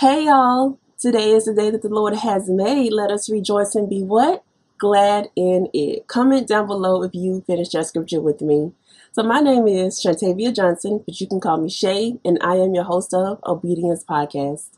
Hey y'all, today is the day that the Lord has made. Let us rejoice and be what? Glad in it. Comment down below if you finished your scripture with me. So my name is Shantavia Johnson, but you can call me Shay, and I am your host of Obedience Podcast.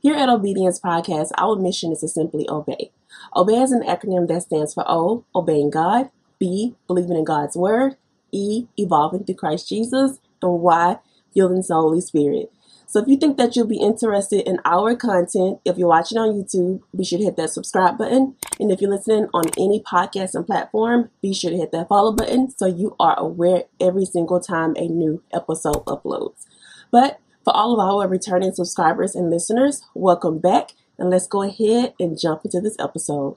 Here at Obedience Podcast, our mission is to simply obey. Obey is an acronym that stands for O, obeying God, B, believing in God's word, E, evolving through Christ Jesus, and Y, yielding to the Holy Spirit. So if you think that you'll be interested in our content, if you're watching on YouTube, be sure to hit that subscribe button. And if you're listening on any podcast and platform, be sure to hit that follow button so you are aware every single time a new episode uploads. But for all of our returning subscribers and listeners, welcome back. And let's go ahead and jump into this episode.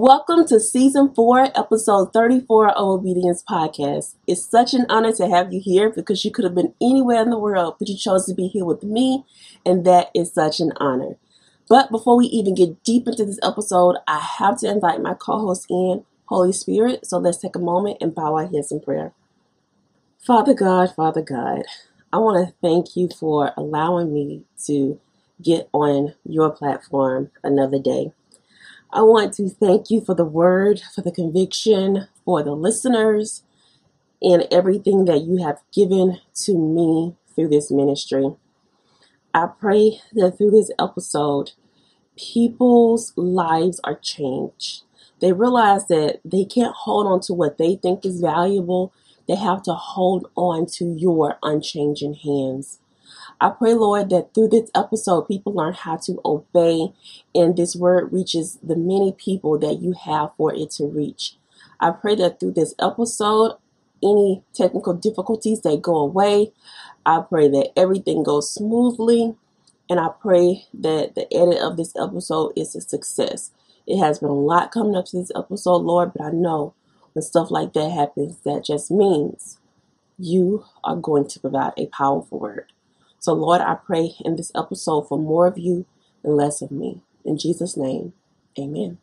Welcome to season four, episode 34 of Obedience Podcast. It's such an honor to have you here because you could have been anywhere in the world, but you chose to be here with me, and that is such an honor. But before we even get deep into this episode, I have to invite my co host in, Holy Spirit. So let's take a moment and bow our heads in prayer. Father God, Father God, I want to thank you for allowing me to get on your platform another day. I want to thank you for the word, for the conviction, for the listeners, and everything that you have given to me through this ministry. I pray that through this episode, people's lives are changed. They realize that they can't hold on to what they think is valuable. They have to hold on to your unchanging hands. I pray, Lord, that through this episode, people learn how to obey and this word reaches the many people that you have for it to reach. I pray that through this episode, any technical difficulties they go away. I pray that everything goes smoothly. And I pray that the edit of this episode is a success. It has been a lot coming up to this episode, Lord, but I know when stuff like that happens, that just means you are going to provide a powerful word. So, Lord, I pray in this episode for more of you and less of me. In Jesus' name, amen.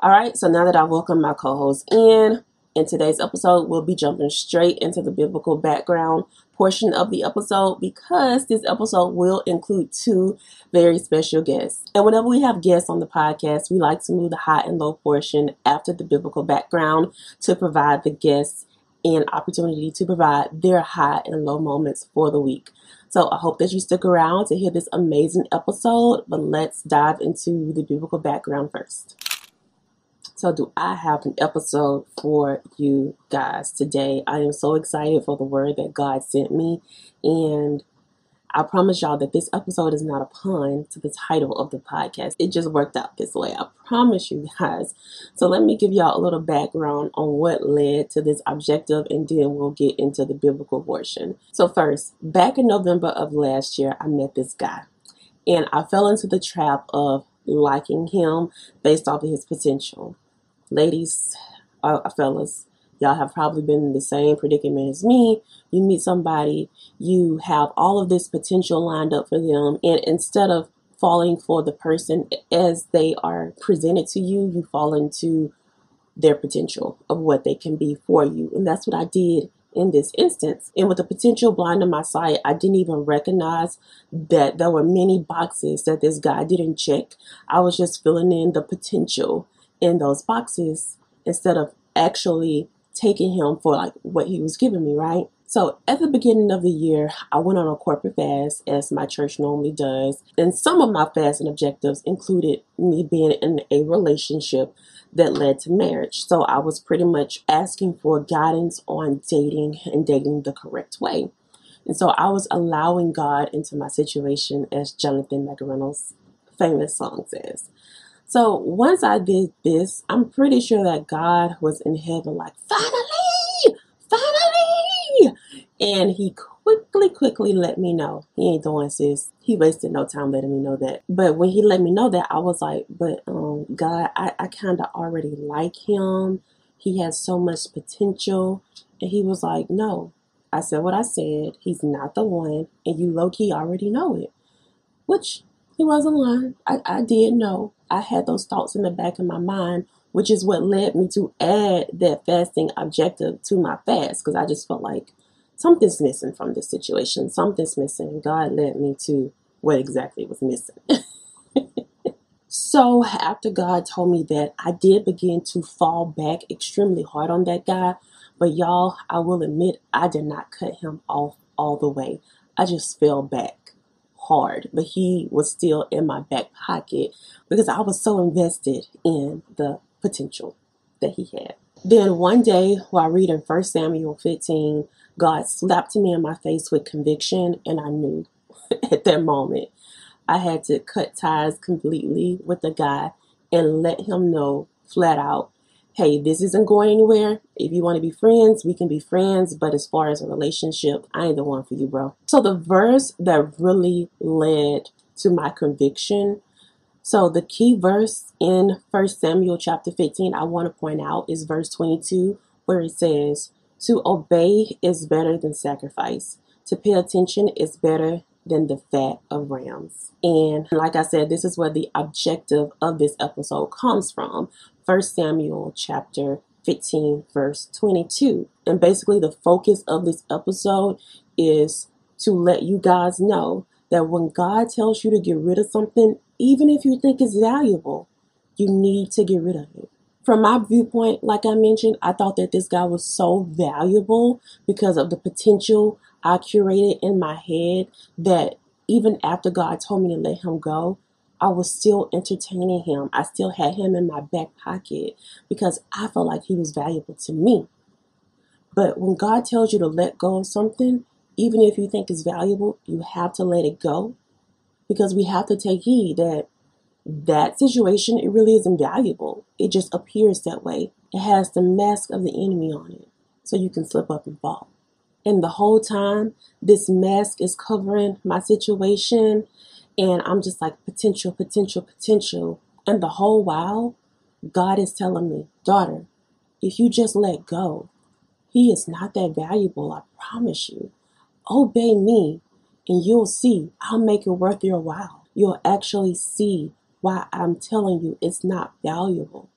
All right, so now that I welcome my co host in, in today's episode, we'll be jumping straight into the biblical background portion of the episode because this episode will include two very special guests. And whenever we have guests on the podcast, we like to move the high and low portion after the biblical background to provide the guests an opportunity to provide their high and low moments for the week. So I hope that you stick around to hear this amazing episode, but let's dive into the biblical background first. So, do I have an episode for you guys today? I am so excited for the word that God sent me, and I promise y'all that this episode is not a pun to the title of the podcast. It just worked out this way. I promise you guys. So let me give y'all a little background on what led to this objective and then we'll get into the biblical portion. So first, back in November of last year, I met this guy and I fell into the trap of liking him based off of his potential. Ladies, uh, fellas, Y'all have probably been in the same predicament as me. You meet somebody, you have all of this potential lined up for them, and instead of falling for the person as they are presented to you, you fall into their potential of what they can be for you. And that's what I did in this instance. And with the potential blind in my sight, I didn't even recognize that there were many boxes that this guy didn't check. I was just filling in the potential in those boxes instead of actually taking him for like what he was giving me, right? So at the beginning of the year, I went on a corporate fast as my church normally does. And some of my fasting objectives included me being in a relationship that led to marriage. So I was pretty much asking for guidance on dating and dating the correct way. And so I was allowing God into my situation, as Jonathan McReynolds' famous song says. So once I did this, I'm pretty sure that God was in heaven, like, finally, finally. And he quickly, quickly let me know he ain't doing sis. He wasted no time letting me know that. But when he let me know that, I was like, but um, God, I, I kind of already like him. He has so much potential. And he was like, no. I said what I said. He's not the one. And you low key already know it. Which he wasn't lying. I, I did know. I had those thoughts in the back of my mind which is what led me to add that fasting objective to my fast because I just felt like something's missing from this situation. Something's missing. God led me to what exactly was missing. so after God told me that, I did begin to fall back extremely hard on that guy. But y'all, I will admit, I did not cut him off all the way. I just fell back hard, but he was still in my back pocket because I was so invested in the potential that he had. Then one day while reading 1 Samuel 15, God slapped me in my face with conviction, and I knew at that moment I had to cut ties completely with the guy and let him know flat out hey, this isn't going anywhere. If you want to be friends, we can be friends. But as far as a relationship, I ain't the one for you, bro. So the verse that really led to my conviction. So the key verse in First Samuel chapter 15, I want to point out is verse 22, where it says, To obey is better than sacrifice. To pay attention is better than the fat of rams. And like I said, this is where the objective of this episode comes from. 1 Samuel chapter 15, verse 22. And basically, the focus of this episode is to let you guys know that when God tells you to get rid of something, even if you think it's valuable, you need to get rid of it. From my viewpoint, like I mentioned, I thought that this guy was so valuable because of the potential I curated in my head that even after God told me to let him go, I was still entertaining him. I still had him in my back pocket because I felt like he was valuable to me. But when God tells you to let go of something, even if you think it's valuable, you have to let it go because we have to take heed that that situation, it really isn't valuable. It just appears that way. It has the mask of the enemy on it, so you can slip up and fall. And the whole time, this mask is covering my situation and I'm just like, potential, potential, potential. And the whole while, God is telling me, daughter, if you just let go, He is not that valuable, I promise you. Obey me, and you'll see I'll make it worth your while. You'll actually see why I'm telling you it's not valuable.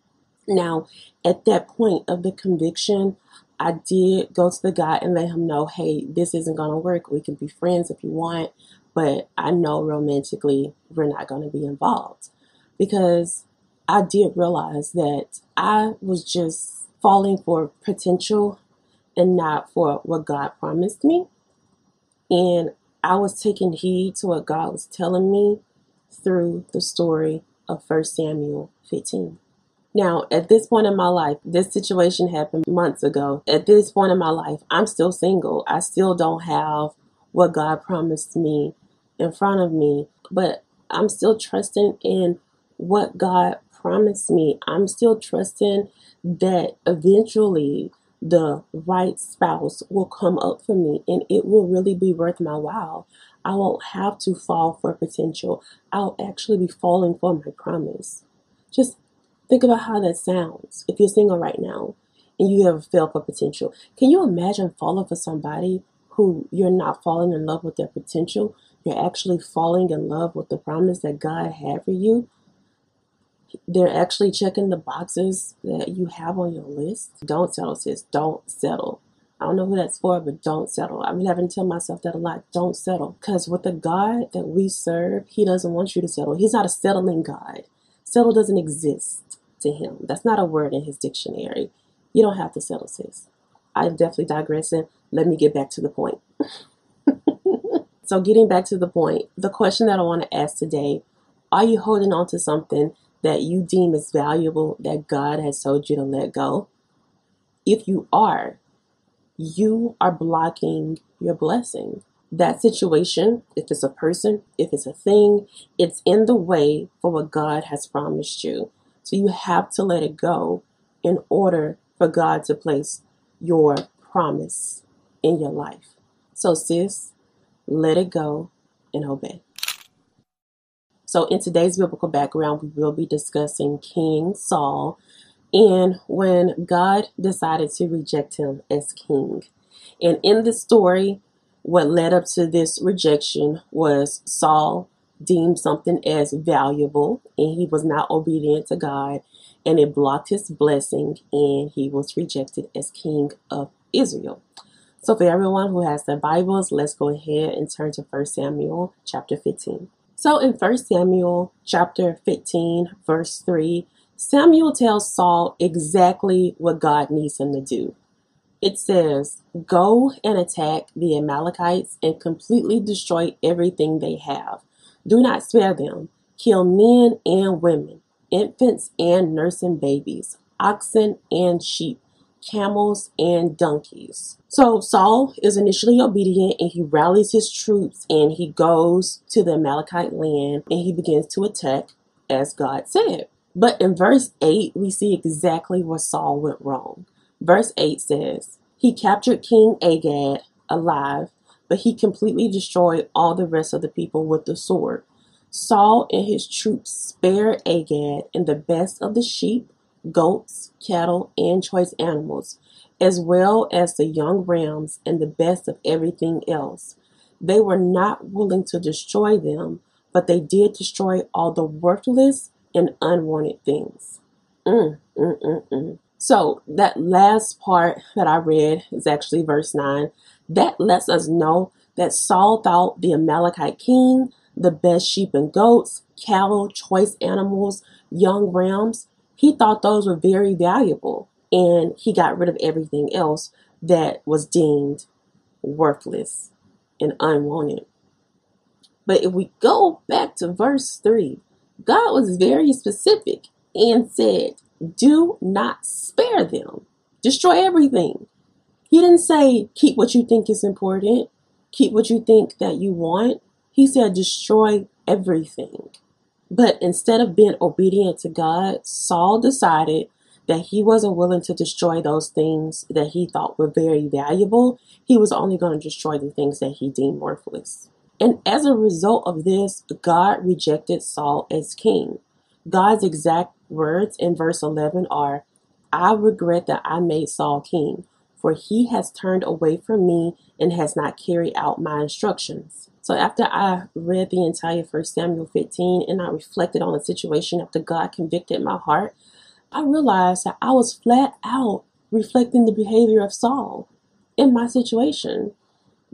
Now, at that point of the conviction, I did go to the guy and let him know, hey, this isn't going to work. We can be friends if you want, but I know romantically we're not going to be involved because I did realize that I was just falling for potential and not for what God promised me. And I was taking heed to what God was telling me through the story of 1 Samuel 15. Now, at this point in my life, this situation happened months ago. At this point in my life, I'm still single. I still don't have what God promised me in front of me, but I'm still trusting in what God promised me. I'm still trusting that eventually the right spouse will come up for me and it will really be worth my while. I won't have to fall for potential. I'll actually be falling for my promise. Just think about how that sounds if you're single right now and you have failed for potential. Can you imagine falling for somebody who you're not falling in love with their potential? you're actually falling in love with the promise that God had for you, they're actually checking the boxes that you have on your list. Don't settle, sis. Don't settle. I don't know who that's for, but don't settle. I've been having to tell myself that a lot. Don't settle. Because with the God that we serve, He doesn't want you to settle. He's not a settling God. Settle doesn't exist to Him. That's not a word in His dictionary. You don't have to settle, sis. I'm definitely digressing. Let me get back to the point. So, getting back to the point, the question that I want to ask today are you holding on to something that you deem is valuable that God has told you to let go? If you are, you are blocking your blessing. That situation, if it's a person, if it's a thing, it's in the way for what God has promised you. So you have to let it go in order for God to place your promise in your life. So, sis, let it go, and obey. So, in today's biblical background, we will be discussing King Saul and when God decided to reject him as king. And in the story, what led up to this rejection was Saul deemed something as valuable and he was not obedient to God. and it blocked his blessing, and he was rejected as king of Israel. So, for everyone who has their Bibles, let's go ahead and turn to 1 Samuel chapter 15. So, in 1 Samuel chapter 15, verse 3, Samuel tells Saul exactly what God needs him to do. It says, Go and attack the Amalekites and completely destroy everything they have. Do not spare them. Kill men and women, infants and nursing babies, oxen and sheep, camels and donkeys. So Saul is initially obedient and he rallies his troops and he goes to the Amalekite land and he begins to attack as God said. But in verse 8, we see exactly where Saul went wrong. Verse 8 says, He captured King Agag alive, but he completely destroyed all the rest of the people with the sword. Saul and his troops spared Agag and the best of the sheep, goats, cattle, and choice animals, as well as the young rams and the best of everything else. They were not willing to destroy them, but they did destroy all the worthless and unwanted things. Mm, mm, mm, mm. So, that last part that I read is actually verse 9. That lets us know that Saul thought the Amalekite king, the best sheep and goats, cattle, choice animals, young rams, he thought those were very valuable. And he got rid of everything else that was deemed worthless and unwanted. But if we go back to verse 3, God was very specific and said, Do not spare them, destroy everything. He didn't say, Keep what you think is important, keep what you think that you want. He said, Destroy everything. But instead of being obedient to God, Saul decided that he wasn't willing to destroy those things that he thought were very valuable. He was only going to destroy the things that he deemed worthless. And as a result of this, God rejected Saul as king. God's exact words in verse 11 are I regret that I made Saul king, for he has turned away from me and has not carried out my instructions. So after I read the entire First Samuel 15 and I reflected on the situation after God convicted my heart, I realized that I was flat out reflecting the behavior of Saul in my situation.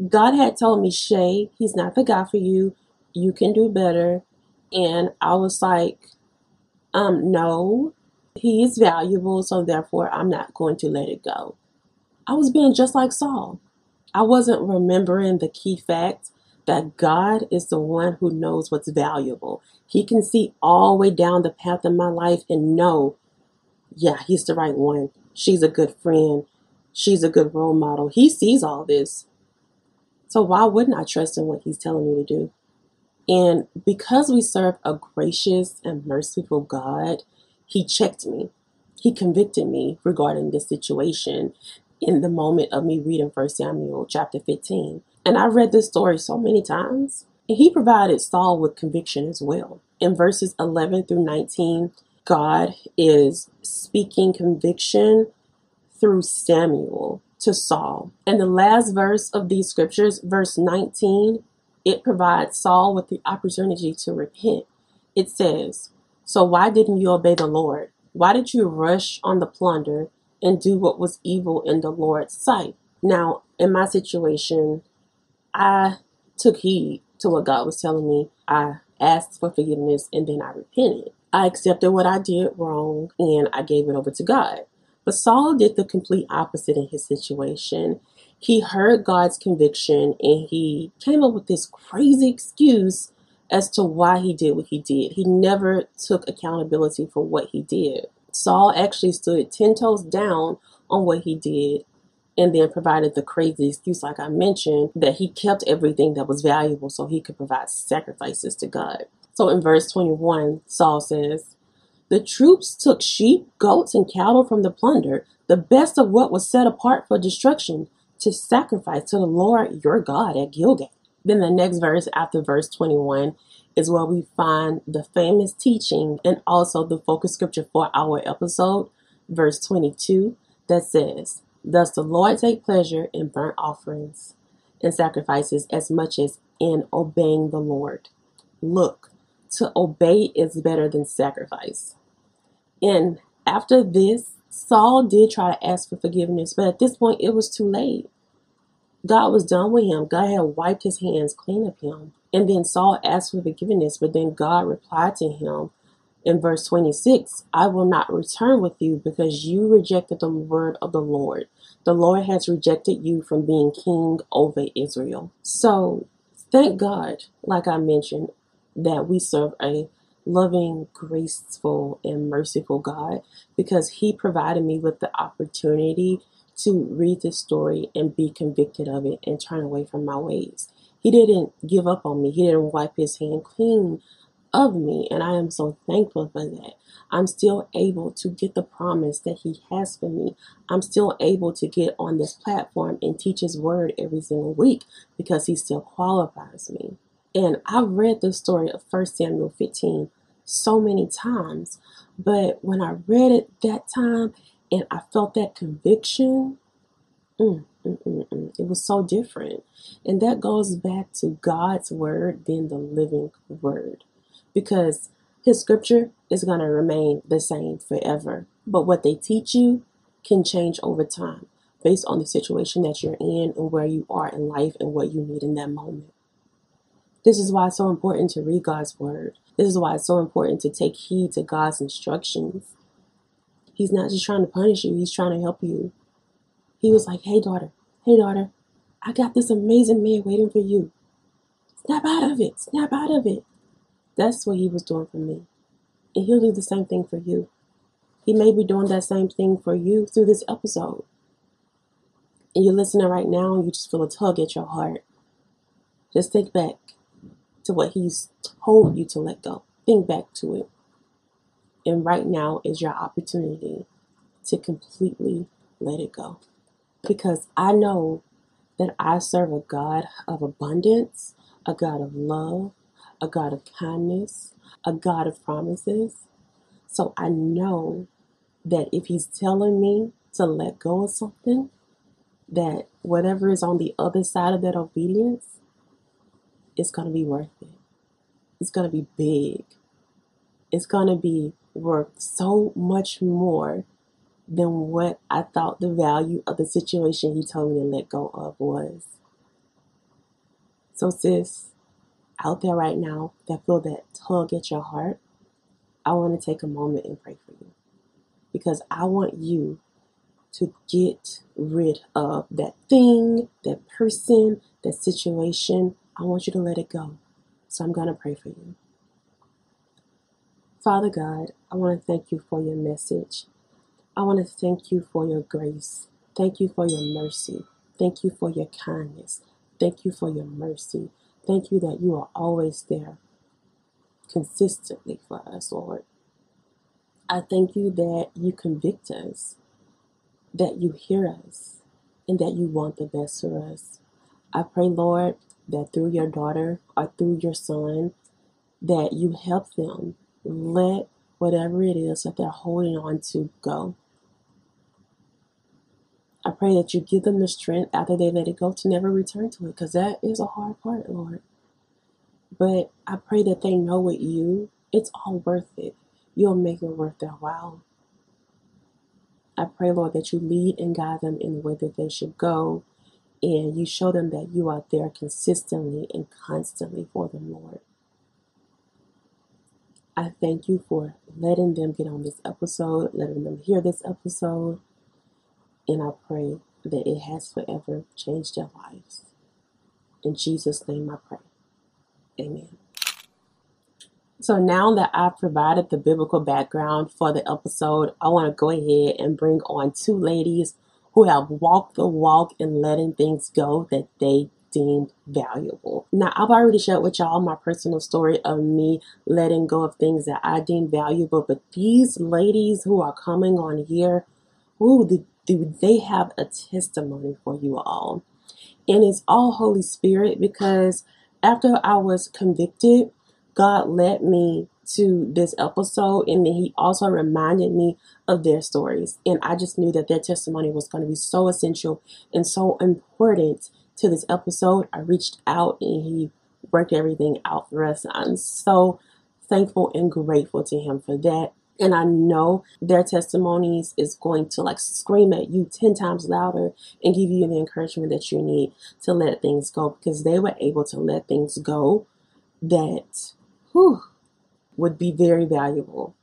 God had told me, Shay, he's not the guy for you. You can do better. And I was like, um, no, he is valuable, so therefore I'm not going to let it go. I was being just like Saul. I wasn't remembering the key fact that God is the one who knows what's valuable. He can see all the way down the path of my life and know, yeah, he's the right one. She's a good friend. She's a good role model. He sees all this. So why wouldn't I trust in what he's telling me to do? And because we serve a gracious and merciful God, he checked me. He convicted me regarding this situation in the moment of me reading 1 Samuel chapter 15. And I read this story so many times. And he provided Saul with conviction as well. In verses 11 through 19, God is speaking conviction through Samuel to Saul. And the last verse of these scriptures, verse 19, it provides Saul with the opportunity to repent. It says, So why didn't you obey the Lord? Why did you rush on the plunder and do what was evil in the Lord's sight? Now, in my situation, I took heed to what God was telling me. I asked for forgiveness and then I repented. I accepted what I did wrong and I gave it over to God. But Saul did the complete opposite in his situation. He heard God's conviction and he came up with this crazy excuse as to why he did what he did. He never took accountability for what he did. Saul actually stood 10 toes down on what he did and then provided the crazy excuse, like I mentioned, that he kept everything that was valuable so he could provide sacrifices to God. So in verse 21, Saul says, the troops took sheep, goats, and cattle from the plunder, the best of what was set apart for destruction, to sacrifice to the Lord your God at Gilgal. Then the next verse after verse 21 is where we find the famous teaching and also the focus scripture for our episode, verse 22, that says, Thus the Lord take pleasure in burnt offerings and sacrifices as much as in obeying the Lord. Look, to obey is better than sacrifice and After this, Saul did try to ask for forgiveness, but at this point it was too late. God was done with him. God had wiped his hands clean of him. And then Saul asked for forgiveness, but then God replied to him in verse 26 I will not return with you because you rejected the word of the Lord. The Lord has rejected you from being king over Israel. So thank God, like I mentioned, that we serve a loving, graceful, and merciful God because He provided me with the opportunity to read this story and be convicted of it and turn away from my ways. He didn't give up on me, He didn't wipe His hand clean of me, and I am so thankful for that. I'm still able to get the promise that He has for me. I'm still able to get on this platform and teach His word every single week because He still qualifies me. And I've read the story of 1 Samuel 15 so many times, but when I read it that time and I felt that conviction, mm, mm, mm, mm, it was so different. And that goes back to God's word being the living word because his scripture is going to remain the same forever. But what they teach you can change over time based on the situation that you're in and where you are in life and what you need in that moment. This is why it's so important to read God's word. This is why it's so important to take heed to God's instructions. He's not just trying to punish you, he's trying to help you. He was like, Hey, daughter, hey, daughter, I got this amazing man waiting for you. Snap out of it, snap out of it. That's what he was doing for me. And he'll do the same thing for you. He may be doing that same thing for you through this episode. And you're listening right now and you just feel a tug at your heart. Just think back to what he's told you to let go. Think back to it. And right now is your opportunity to completely let it go. Because I know that I serve a God of abundance, a God of love, a God of kindness, a God of promises. So I know that if He's telling me to let go of something, that whatever is on the other side of that obedience, it's going to be worth it. It's going to be big. It's going to be worth so much more than what I thought the value of the situation he told me to let go of was. So, sis, out there right now that feel that tug at your heart, I want to take a moment and pray for you. Because I want you to get rid of that thing, that person, that situation. I want you to let it go. So I'm going to pray for you. Father God, I want to thank you for your message. I want to thank you for your grace. Thank you for your mercy. Thank you for your kindness. Thank you for your mercy. Thank you that you are always there consistently for us, Lord. I thank you that you convict us, that you hear us, and that you want the best for us. I pray, Lord, that through your daughter or through your son, that you help them let whatever it is that they're holding on to go. Pray that you give them the strength after they let it go to never return to it because that is a hard part, Lord. But I pray that they know with you, it's all worth it. You'll make it worth their while. I pray, Lord, that you lead and guide them in the way that they should go and you show them that you are there consistently and constantly for them, Lord. I thank you for letting them get on this episode, letting them hear this episode, and I pray that it has forever changed their lives. In Jesus' name I pray. Amen. So now that I've provided the biblical background for the episode, I want to go ahead and bring on two ladies who have walked the walk in letting things go that they deemed valuable. Now, I've already shared with y'all my personal story of me letting go of things that I deemed valuable, but these ladies who are coming on here, ooh, do they have a testimony for you all? And it's all Holy Spirit because after I was convicted, God led me to this episode and then he also reminded me of their stories and I just knew that their testimony was going to be so essential and so important to this episode. I reached out and he worked everything out for us. I'm so thankful and grateful to him for that. And I know their testimonies is going to like scream at you 10 times louder and give you the encouragement that you need to let things go because they were able to let things go that whew, would be very valuable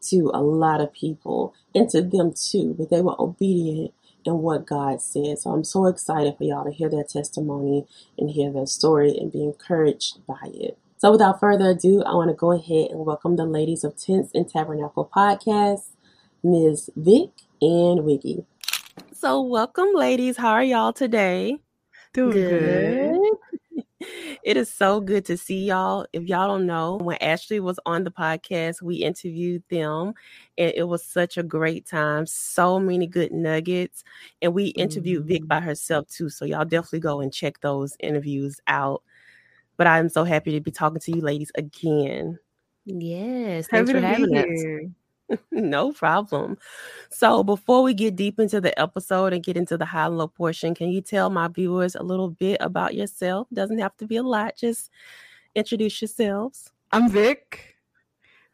to a lot of people and to them too, but they were obedient in what God said. So I'm so excited for y'all to hear their testimony and hear their story and be encouraged by it. So without further ado, I want to go ahead and welcome the ladies of Tents and Tabernacle podcast, Ms. Vic and Wiggy. So welcome, ladies. How are y'all today? Doing good. good. it is so good to see y'all. If y'all don't know, when Ashley was on the podcast, we interviewed them and it was such a great time. So many good nuggets. And we interviewed mm-hmm. Vic by herself too. So y'all definitely go and check those interviews out. But I'm so happy to be talking to you ladies again. Yes. Thanks happy for having us. no problem. So, before we get deep into the episode and get into the high and low portion, can you tell my viewers a little bit about yourself? Doesn't have to be a lot, just introduce yourselves. I'm Vic,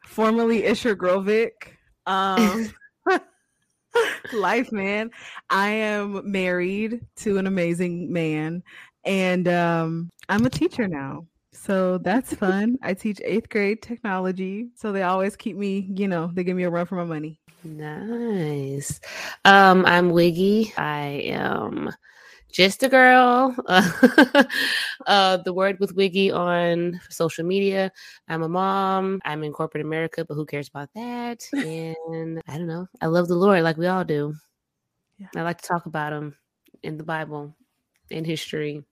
formerly Isher Girl Vic. Um, life, man. I am married to an amazing man, and um, I'm a teacher now. So that's fun. I teach eighth grade technology. So they always keep me, you know, they give me a run for my money. Nice. Um, I'm Wiggy. I am just a girl. uh, the word with Wiggy on social media. I'm a mom. I'm in corporate America, but who cares about that? And I don't know. I love the Lord like we all do. Yeah. I like to talk about him in the Bible, in history,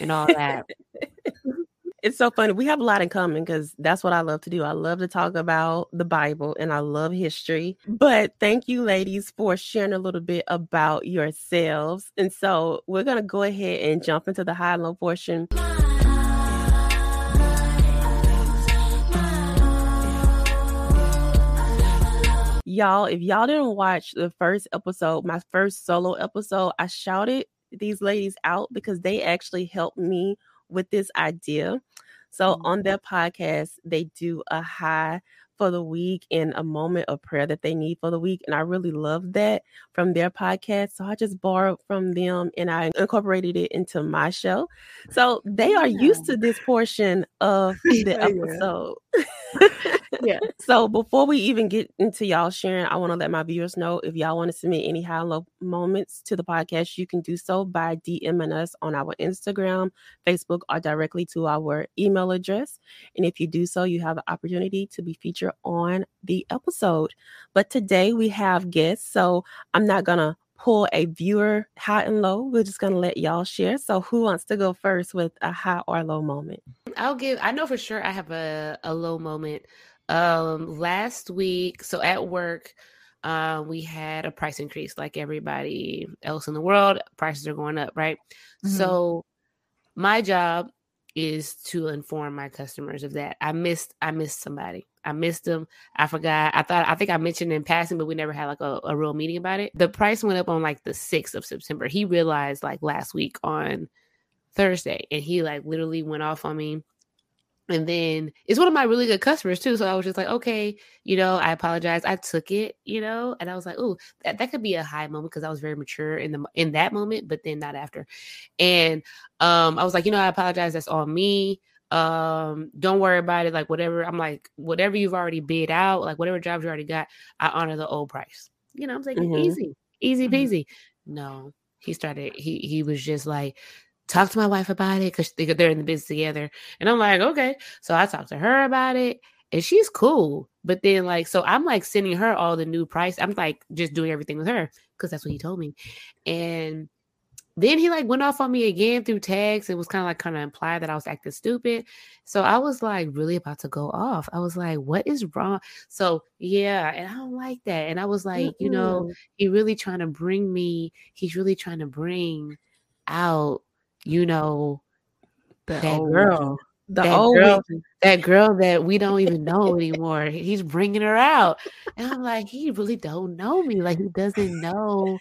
and all that. it's so funny. We have a lot in common because that's what I love to do. I love to talk about the Bible and I love history. But thank you, ladies, for sharing a little bit about yourselves. And so we're going to go ahead and jump into the high and low portion. Y'all, if y'all didn't watch the first episode, my first solo episode, I shouted these ladies out because they actually helped me with this idea. So mm-hmm. on their podcast, they do a high for the week and a moment of prayer that they need for the week. And I really love that from their podcast. So I just borrowed from them and I incorporated it into my show. So they are yeah. used to this portion of the episode. yeah. So before we even get into y'all sharing, I want to let my viewers know if y'all want to submit any high low moments to the podcast, you can do so by DMing us on our Instagram, Facebook, or directly to our email address. And if you do so, you have the opportunity to be featured on the episode. But today we have guests, so I'm not gonna pull a viewer high and low. We're just gonna let y'all share. So who wants to go first with a high or low moment? I'll give I know for sure I have a, a low moment. Um last week, so at work, uh, we had a price increase like everybody else in the world. Prices are going up, right? Mm-hmm. So my job is to inform my customers of that. I missed I missed somebody. I missed them. I forgot. I thought I think I mentioned in passing, but we never had like a, a real meeting about it. The price went up on like the 6th of September. He realized like last week on Thursday and he like literally went off on me. And then it's one of my really good customers too. So I was just like, okay, you know, I apologize. I took it, you know, and I was like, oh, that, that could be a high moment because I was very mature in the in that moment, but then not after. And um, I was like, you know, I apologize. That's on me um don't worry about it like whatever i'm like whatever you've already bid out like whatever jobs you already got i honor the old price you know i'm saying mm-hmm. easy easy mm-hmm. peasy mm-hmm. no he started he he was just like talk to my wife about it because they're in the business together and i'm like okay so i talked to her about it and she's cool but then like so i'm like sending her all the new price i'm like just doing everything with her because that's what he told me and then he like went off on me again through tags. It was kind of like kind of implied that I was acting stupid. So I was like really about to go off. I was like, what is wrong? So yeah, and I don't like that. And I was like, mm-hmm. you know, he really trying to bring me, he's really trying to bring out, you know, that, that girl. The that old girl, that girl that we don't even know anymore. He's bringing her out, and I'm like, he really don't know me. Like he doesn't know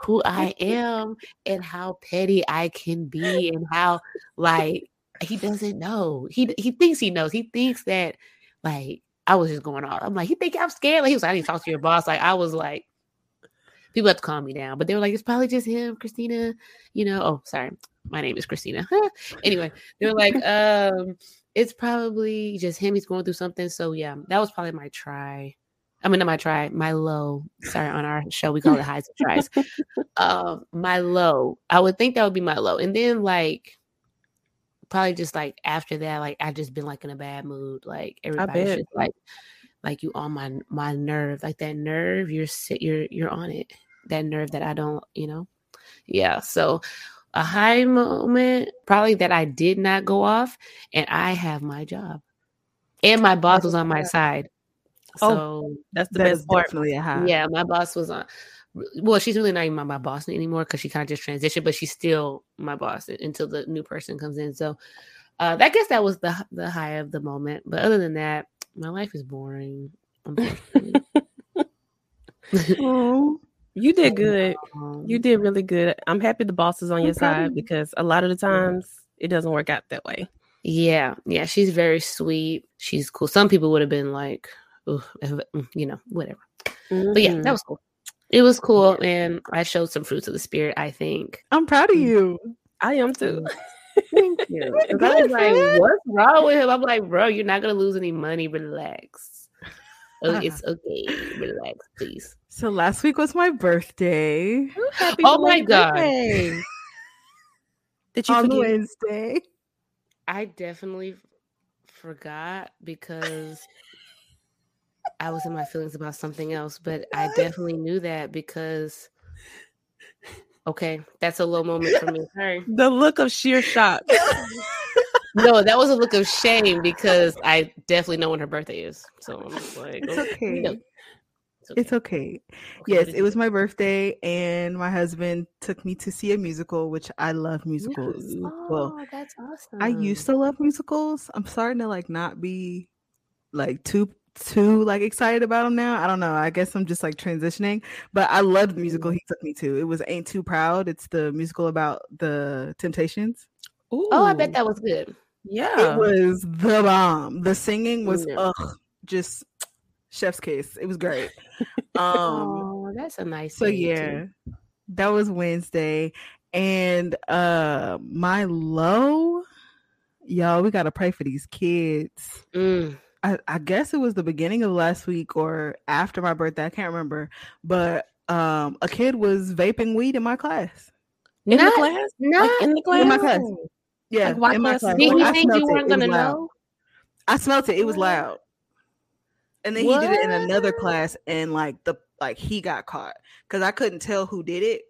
who I am and how petty I can be and how like he doesn't know. He he thinks he knows. He thinks that like I was just going off. I'm like, he think I'm scared? Like he was like, I need to talk to your boss. Like I was like, people have to calm me down. But they were like, it's probably just him, Christina. You know, oh sorry, my name is Christina. anyway, they were like, um, it's probably just him. He's going through something. So yeah, that was probably my try. I mean, not my try, my low. Sorry, on our show we call it highs and tries. um, my low. I would think that would be my low, and then like probably just like after that, like I've just been like in a bad mood. Like everybody's just like, like you on my my nerve, like that nerve. You're sit, you're you're on it. That nerve that I don't, you know. Yeah. So a high moment, probably that I did not go off, and I have my job, and my boss was on my side. Oh, So That's the That best part. definitely a high. yeah, my boss was on. Well, she's really not even my, my boss anymore because she kind of just transitioned, but she's still my boss until the new person comes in. So, uh, I guess that was the the high of the moment. But other than that, my life is boring. Oh, you did good. Um, You did really good. I'm happy the boss is on your side because a lot of the times it doesn't work out that way. Yeah, yeah, she's very sweet. She's cool. Some people would have been like, Mm, you know, whatever. But yeah, that mm-hmm. was cool. It was cool, and I showed some fruits of the spirit. I think. I'm proud of you. I am too. Mm. Thank you. I was like, what's wrong with him? I'm like, bro, you're not gonna lose any money. Relax. Oh, It's okay. Relax, please. So last week was my birthday. Happy Oh my belated God. birthday. Did you on forget? Wednesday. I definitely forgot because I was in my feelings about something else, but I definitely knew that because okay, that's a low moment for me. Sorry. The look of sheer shock. No, that was a look of shame because I definitely know when her birthday is. So I'm just like, It's oh, okay, okay. no. It's It's okay. Okay, Yes, it was my birthday, and my husband took me to see a musical, which I love musicals. Well, Oh, that's awesome. I used to love musicals. I'm starting to like not be like too too like excited about him now. I don't know. I guess I'm just like transitioning. But I loved the musical he took me to. It was Ain't Too Proud. It's the musical about the Temptations. Oh, I bet that was good. Yeah. It was the bomb. The singing was Yeah. ugh, just chef's kiss. It was great. Um oh, that's a nice. so thing, too. yeah, that was Wednesday. And uh my low, y'all, we gotta pray for these kids. Mm. I, I guess it was the beginning of last week or after my birthday. I can't remember. But um a kid was vaping weed in my class. in Not- the class? Not Like in the class? In my class. Yeah, Like, why in my class? class. Did Like, you I think smelt you weren't It gonna loud. know? I smelt it. It was loud. And then he did it in another class, and like the like he got caught because I couldn't tell who did it.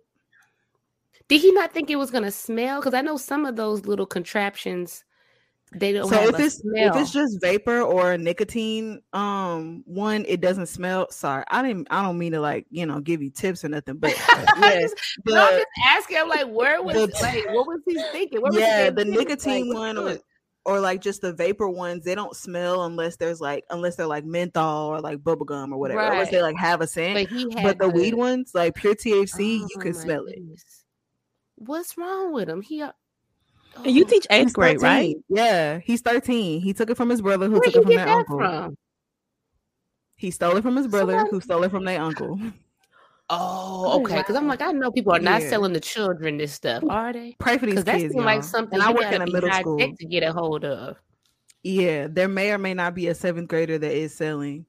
Did he not think it was gonna smell? Because I know some of those little contraptions, they don't so if it's smell. if it's just vapor or nicotine um one, it doesn't smell. Sorry, I didn't. I don't mean to like you know give you tips or nothing, but yeah, no, I'm just asking. I'm like, where was the- like, what was he thinking? Was yeah, he the nicotine Like, one what's or or like just the vapor ones, they don't smell unless there's like unless they're like menthol or like bubble gum or whatever. Unless Right. they like have a scent. But But the weed ones, like pure THC, you Oh can my smell it. What's wrong with him? He. Oh, and you oh, teach eighth grade, right? Yeah, he's 13. He took it from his brother who Where took it from get their that uncle. from? He stole it from his brother Somebody- who stole it from their uncle. Oh, Oh, okay. Because I'm like, I know people are not Yeah. selling the children this stuff, are they? Pray for these Because that kids, seems like something And I you work gotta in a middle school. to get a hold of. Yeah, there may or may not be a seventh grader that is selling.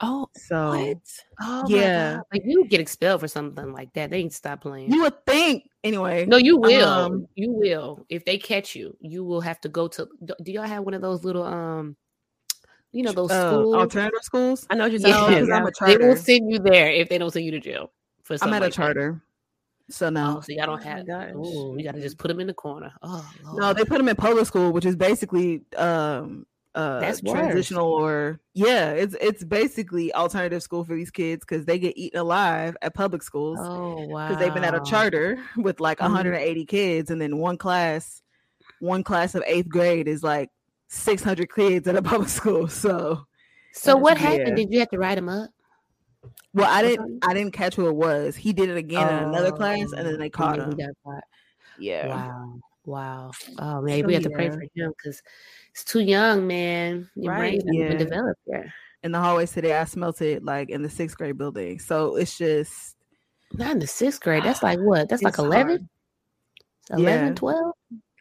Oh, So what? Oh Yeah. Like you would get expelled for something like that. They need to stop playing. you would think anyway. no, you will. um, you will. If they catch you, you will have to go to. do- Do y'all have one of those little um, you know those uh, schools? alternative schools. I know what you're Yeah, talking because about. I'm a they will charter. send you there if they don't send you to jail. For I'm something at a like that. charter. So no. Oh, so y'all don't Oh have. gosh. Oh, you got to just put them in the corner. Oh, No, they put them in public school, which is basically um uh That's worse. transitional or yeah, it's it's basically alternative school for these kids because they get eaten alive at public schools Oh wow! because they've been at a charter with like Mhm. 180 kids, and then one class, one class of eighth grade is like 600 kids at a public school. So, So what Yeah. happened? Did you have to write them up? well, I didn't? I didn't catch who it was. He did it again in another class, and then they Oh, caught and him. then he got caught. Yeah, Wow. Wow. Oh man, So, we have to pray for him because it's too young, man. Your Right, brain's not even yeah. developed yet. in the hallways today. I smelt it like in the sixth grade building. So it's just not in the sixth grade. That's like what? That's like 11? 11, 12?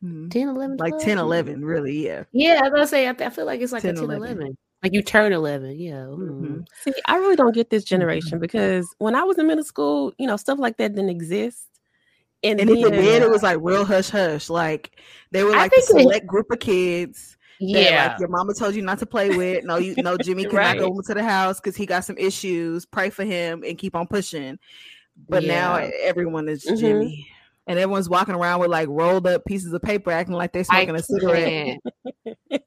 Mm-hmm. 10, 11, 12? Like 10, 11, really. Yeah. Yeah, I was going to say, I, I, feel like it's like 10, a 10, 11. 11. Like you turn 11. Yeah. Mm-hmm. See, I really don't get this generation mm-hmm. because when I was in middle school, you know, stuff like that didn't exist. And, and then, if it was like real hush hush. Like they were like a select it, group of kids. Yeah, that, like your mama told you not to play with. No, you know Jimmy cannot right. go into the house because he got some issues. Pray for him and keep on pushing. But yeah. now everyone is mm-hmm. Jimmy and everyone's walking around with like rolled up pieces of paper, acting like they're smoking a cigarette.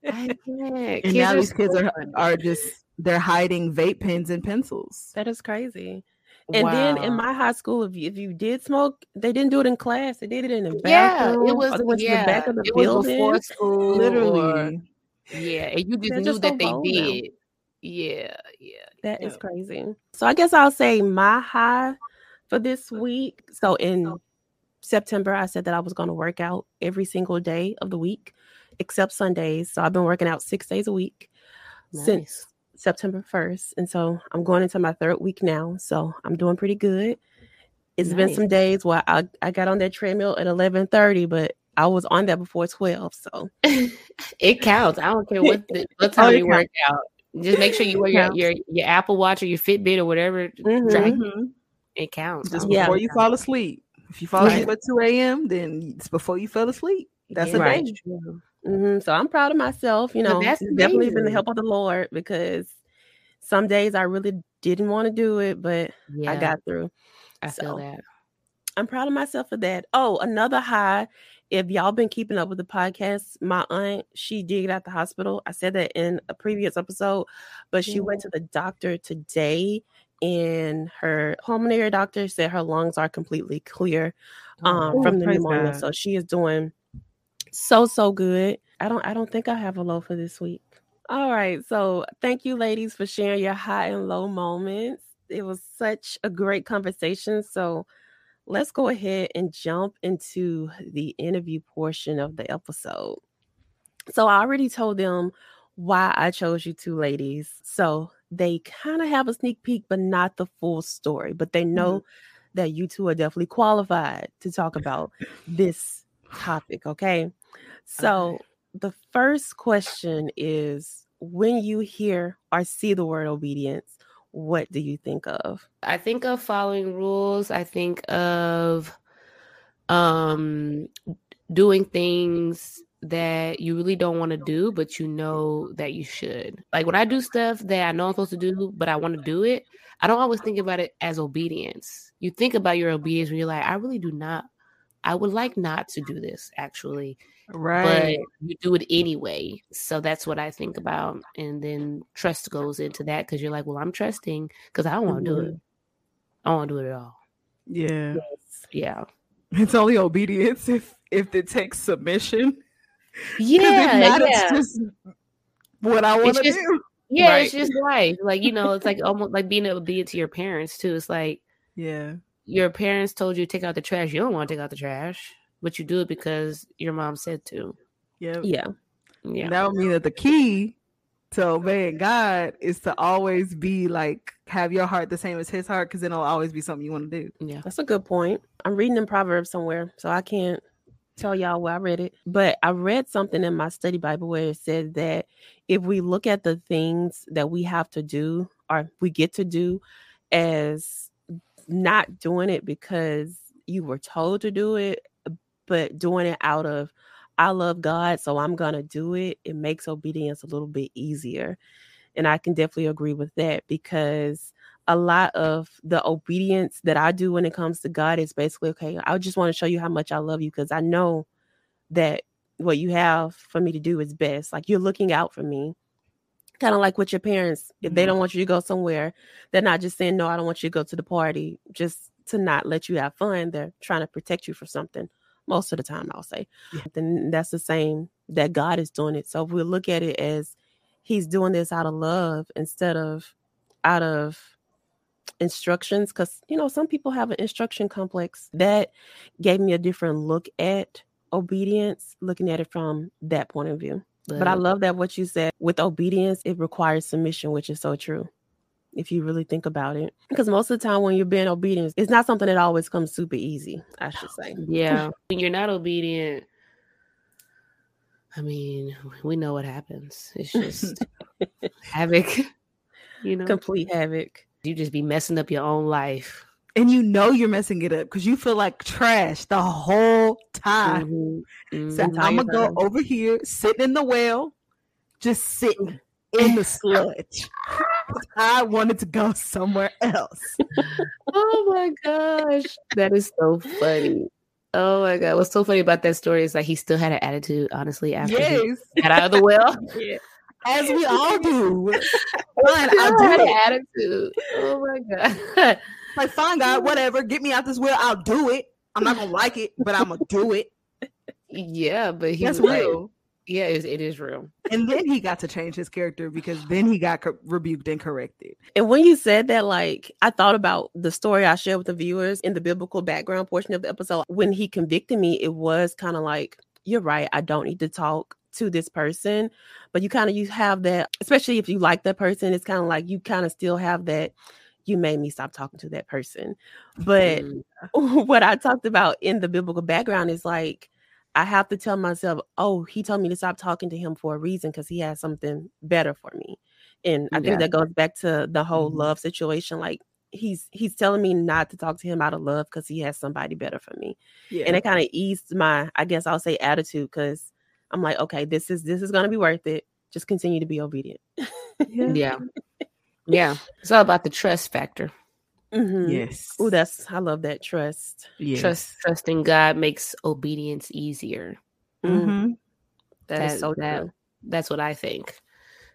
I can't. And now these kids are are just they're hiding vape pens and pencils. That is crazy. And wow. then in my high school, if you, if you did smoke, they didn't do it in class. They did it in the bathroom. Yeah, it was. Went yeah, to the back of the it building. Was before school, literally. Or, yeah, and you just knew that they did. Now. Yeah, yeah. That yeah. is crazy. So I guess I'll say my high for this week. So in September, I said that I was going to work out every single day of the week except Sundays. So I've been working out six days a week nice. since September 1st. And so I'm going into my third week now. So I'm doing pretty good. It's nice. been some days where I, I got on that treadmill at 1130, but I was on that before 12. So it counts. I don't care what, the, what time oh, you work out. Just make sure you wear your, your, your Apple Watch or your Fitbit or whatever. Mm-hmm. It counts. Just before you fall asleep. If you fall asleep right. at 2 a.m., then it's before you fell asleep. That's yeah, a right. Mm-hmm. So I'm proud of myself. You know, that's definitely been the help of the Lord because some days I really didn't want to do it, but yeah. I got through. I so, feel that. I'm proud of myself for that. Oh, another high. If y'all been keeping up with the podcast, my aunt, she did get out the hospital. I said that in a previous episode, but she yeah. went to the doctor today and her pulmonary doctor said her lungs are completely clear oh, um, oh, from the pneumonia. God. So she is doing so so good. I don't I don't think I have a low for this week. All right. So thank you ladies for sharing your high and low moments. It was such a great conversation. So let's go ahead and jump into the interview portion of the episode. So I already told them why I chose you two ladies. So they kind of have a sneak peek, but not the full story. But they know mm-hmm. that you two are definitely qualified to talk about this topic. Okay. So okay. the first question is when you hear or see the word obedience, what do you think of? I think of following rules. I think of um doing things that you really don't want to do, but you know that you should. Like when I do stuff that I know I'm supposed to do, but I want to do it, I don't always think about it as obedience. You think about your obedience when you're like, I really do not, I would like not to do this actually. Right. But you do it anyway. So that's what I think about. And then trust goes into that because you're like, well, I'm trusting because I don't want to mm-hmm. do it. I don't want to do it at all. Yeah. Yeah. It's only obedience if if it takes submission. Yeah, not, yeah. just what I want to do. Yeah, right. it's just life. Like you know, it's like almost like being obedient to your parents too. It's like yeah, your parents told you to take out the trash. You don't want to take out the trash, but you do it because your mom said to. Yeah, yeah, yeah. And that would mean that the key to obeying God is to always be like have your heart the same as His heart, because then it'll always be something you want to do. Yeah, that's a good point. I'm reading in Proverbs somewhere, so I can't tell y'all where I read it, but I read something in my study Bible where it said that if we look at the things that we have to do or we get to do as not doing it because you were told to do it, uh, but doing it out of I love God, so I'm going to do it, it makes obedience a little bit easier. And I can definitely agree with that because a lot of the obedience that I do when it comes to God is basically okay, I just want to show you how much I love you because I know that what you have for me to do is best. Like you're looking out for me. Kind of like with your parents, if they mm-hmm. don't want you to go somewhere, they're not just saying, No, I don't want you to go to the party just to not let you have fun. They're trying to protect you for something most of the time, I'll say. Yeah. Then that's the same that God is doing it. So if we look at it as He's doing this out of love instead of out of instructions because you know some people have an instruction complex that gave me a different look at obedience looking at it from that point of view But, but I love that what you said with obedience, it requires submission, which is so true. If you really think about it, because most of the time when you're being obedient, it's not something that always comes super easy. I should say. Yeah, when you're not obedient, I mean, we know what happens. It's just havoc. You know, complete havoc. You just be messing up your own life and you know you're messing it up because you feel like trash the whole time. Mm-hmm. Mm-hmm. So I'm gonna go over here, sitting in the well, just sitting in the sludge. I wanted to go somewhere else. oh my gosh, that is so funny. Oh my god, what's so funny about that story is that he still had an attitude. Honestly, after yes. he got out of the well. yeah. As we all do. Fine, I had an attitude. Oh my god. Like, fine, God, whatever. Get me out this well. I'll do it. I'm not gonna like it, but I'm gonna do it. Yeah, but he that's real. Like, yeah, it is, it is real. And then he got to change his character because then he got co- rebuked and corrected. And when you said that, like, I thought about the story I shared with the viewers in the biblical background portion of the episode. When he convicted me, it was kind of like, you're right. I don't need to talk to this person. But you kind of you have that, especially if you like that person, it's kind of like you kind of still have that you made me stop talking to that person. But mm. what I talked about in the biblical background is like, I have to tell myself, oh, he told me to stop talking to him for a reason because he has something better for me. And I yeah. think that goes back to the whole mm-hmm. love situation. Like he's he's telling me not to talk to him out of love because he has somebody better for me. Yeah. And it kind of eased my, I guess I'll say attitude because I'm like, okay, this is this is gonna be worth it. Just continue to be obedient. yeah. Yeah, it's all about the trust factor. Mm-hmm. Yes. Oh, that's I love that trust. Yes. Trust, trusting God makes obedience easier. Mm-hmm. That, that is so that, true. That's what I think.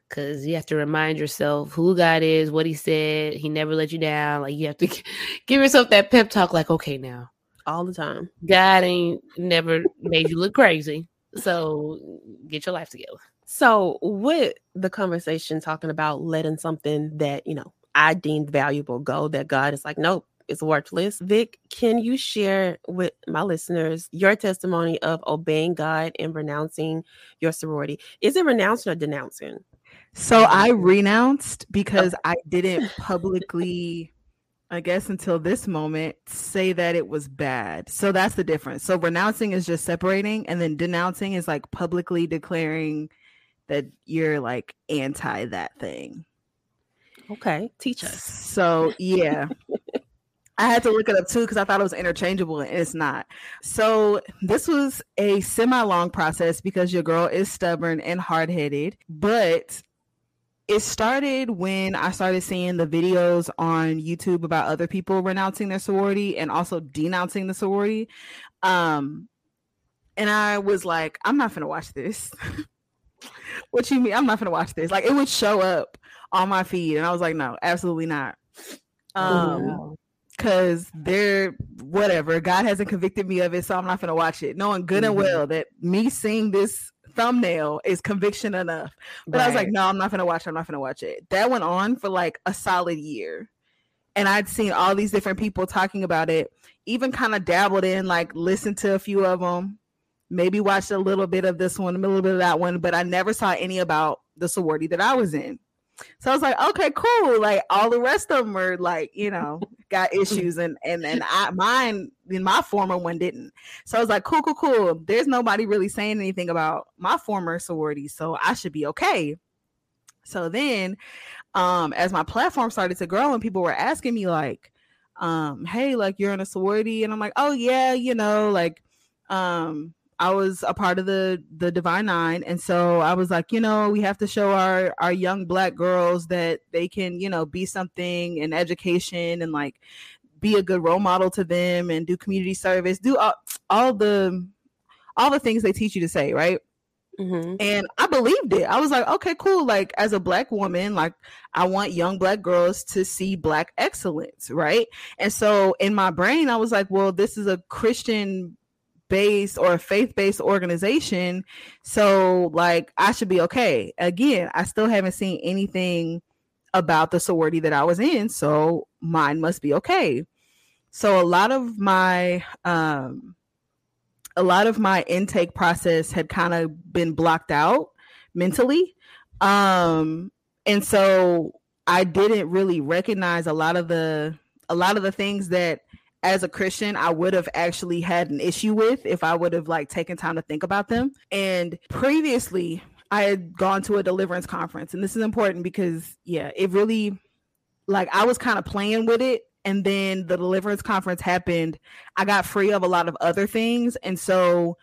Cause you have to remind yourself who God is, what He said. He never let you down. Like you have to give yourself that pep talk. Like, okay, now all the time, God ain't never made you look crazy. So get your life together. So, with the conversation talking about letting something that, you know, I deemed valuable go, that God is like, nope, it's worthless. Vic, can you share with my listeners your testimony of obeying God and renouncing your sorority? Is it renouncing or denouncing? So I renounced because I didn't publicly, I guess until this moment, say that it was bad. So that's the difference. So renouncing is just separating, and then denouncing is like publicly declaring that you're like anti that thing. Okay, teach us. So, yeah. I had to look it up too because I thought it was interchangeable and it's not. So, this was a semi long process because your girl is stubborn and hard headed, but it started when I started seeing the videos on YouTube about other people renouncing their sorority and also denouncing the sorority. Um, and I was like, I'm not gonna watch this. what you mean? I'm not gonna watch this. Like it would show up on my feed, and I was like, no, absolutely not. Um, because they're whatever. God hasn't convicted me of it, so I'm not gonna watch it, knowing good mm-hmm. and well that me seeing this thumbnail is conviction enough. But right. I was like, no, I'm not gonna watch it. I'm not gonna watch it. That went on for like a solid year. And I'd seen all these different people talking about it, even kind of dabbled in, like, listened to a few of them, maybe watched a little bit of this one, a little bit of that one, but I never saw any about the sorority that I was in. So I was like, okay, cool. Like all the rest of them were like, you know, got issues, and and and I mine in my former one didn't. So I was like, cool, cool, cool. There's nobody really saying anything about my former sorority, so I should be okay. So then, um, as my platform started to grow and people were asking me like, um, hey, like you're in a sorority, and I'm like, oh yeah, you know, like, um, I was a part of the the Divine Nine, and so I was like, you know, we have to show our our young black girls that they can, you know, be something in education and like be a good role model to them and do community service, do all, all the all the things they teach you to say, right? Mm-hmm. And I believed it. I was like, okay, cool. Like, as a black woman, like, I want young black girls to see black excellence, right? And so in my brain, I was like, well, this is a Christian based or a faith based organization. So, like, I should be okay. Again, I still haven't seen anything about the sorority that I was in. So, mine must be okay. So, a lot of my, um, a lot of my intake process had kind of been blocked out mentally. Um, and so I didn't really recognize a lot of the a lot of the things that as a Christian, I would have actually had an issue with if I would have like taken time to think about them. And previously, I had gone to a deliverance conference, and this is important because yeah, it really like I was kind of playing with it. And then the deliverance conference happened. I got free of a lot of other things. And so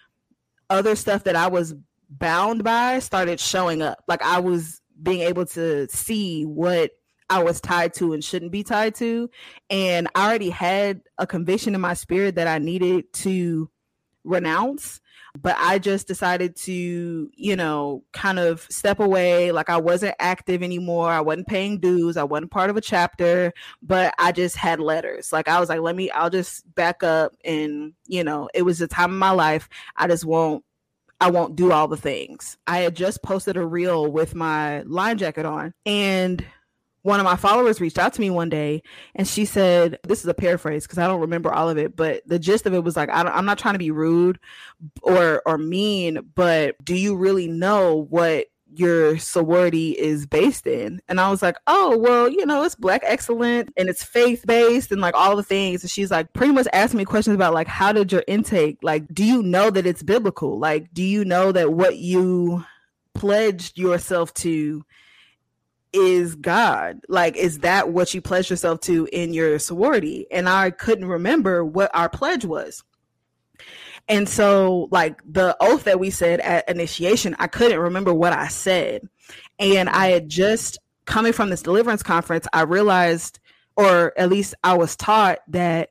other stuff that I was bound by started showing up. Like I was being able to see what I was tied to and shouldn't be tied to. And I already had a conviction in my spirit that I needed to renounce. But I just decided to, you know, kind of step away. Like I wasn't active anymore. I wasn't paying dues. I wasn't part of a chapter, but I just had letters. Like I was like, let me, I'll just back up. And, you know, it was a time in my life. I just won't I won't do all the things. I had just posted a reel with my line jacket on, and one of my followers reached out to me one day and she said, This is a paraphrase because I don't remember all of it, but the gist of it was like, I am not trying to be rude or, or mean, but do you really know what your sorority is based in. And I was like, oh, well, you know, it's black excellent and it's faith based and like all the things. And she's like, pretty much asking me questions about like, how did your intake, like, do you know that it's biblical? Like, do you know that what you pledged yourself to is God? Like, is that what you pledged yourself to in your sorority? And I couldn't remember what our pledge was. And so, like the oath that we said at initiation, I couldn't remember what I said. And I had just coming from this deliverance conference, I realized, or at least I was taught that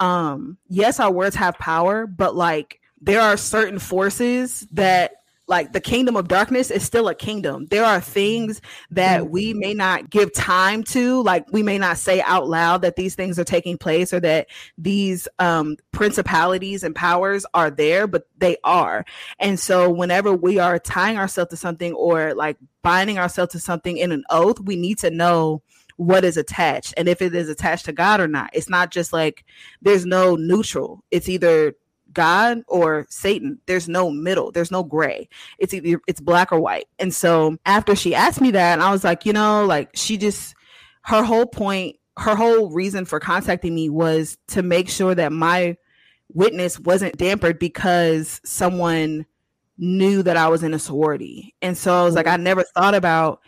um yes, our words have power, but like there are certain forces that like the kingdom of darkness is still a kingdom. There are things that we may not give time to, like we may not say out loud that these things are taking place or that these um, principalities and powers are there, but they are. And so whenever we are tying ourselves to something or like binding ourselves to something in an oath, we need to know what is attached and if it is attached to God or not. It's not just like there's no neutral. It's either God or Satan. There's no middle. There's no gray. It's either it's black or white. And so after she asked me that, and I was like, you know, like she just her whole point, her whole reason for contacting me was to make sure that my witness wasn't dampered because someone knew that I was in a sorority. And so I was like, I never thought about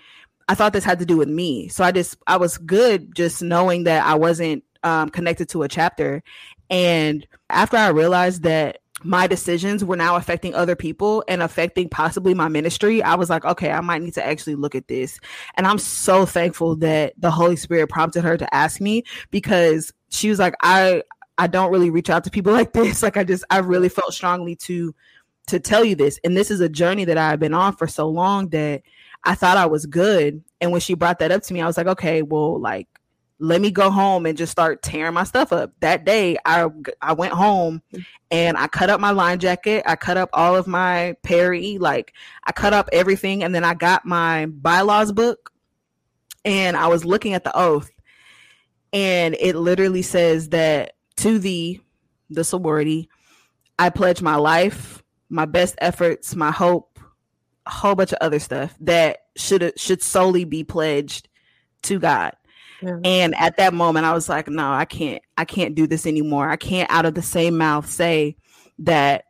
I thought this had to do with me. So I just I was good just knowing that I wasn't um, connected to a chapter. And after I realized that my decisions were now affecting other people and affecting possibly my ministry, I was like, okay, I might need to actually look at this. And I'm so thankful that the Holy Spirit prompted her to ask me because she was like, I I don't really reach out to people like this. Like I just I really felt strongly to to tell you this. And this is a journey that I've been on for so long that I thought I was good. And when she brought that up to me, I was like, okay, well, like let me go home and just start tearing my stuff up. That day, I I went home and I cut up my line jacket. I cut up all of my Perry, like I cut up everything, and then I got my bylaws book, and I was looking at the oath, and it literally says that to the the sorority, I pledge my life, my best efforts, my hope, a whole bunch of other stuff that should should solely be pledged to God and at that moment, I was like, no, I can't, I can't do this anymore. I can't out of the same mouth say that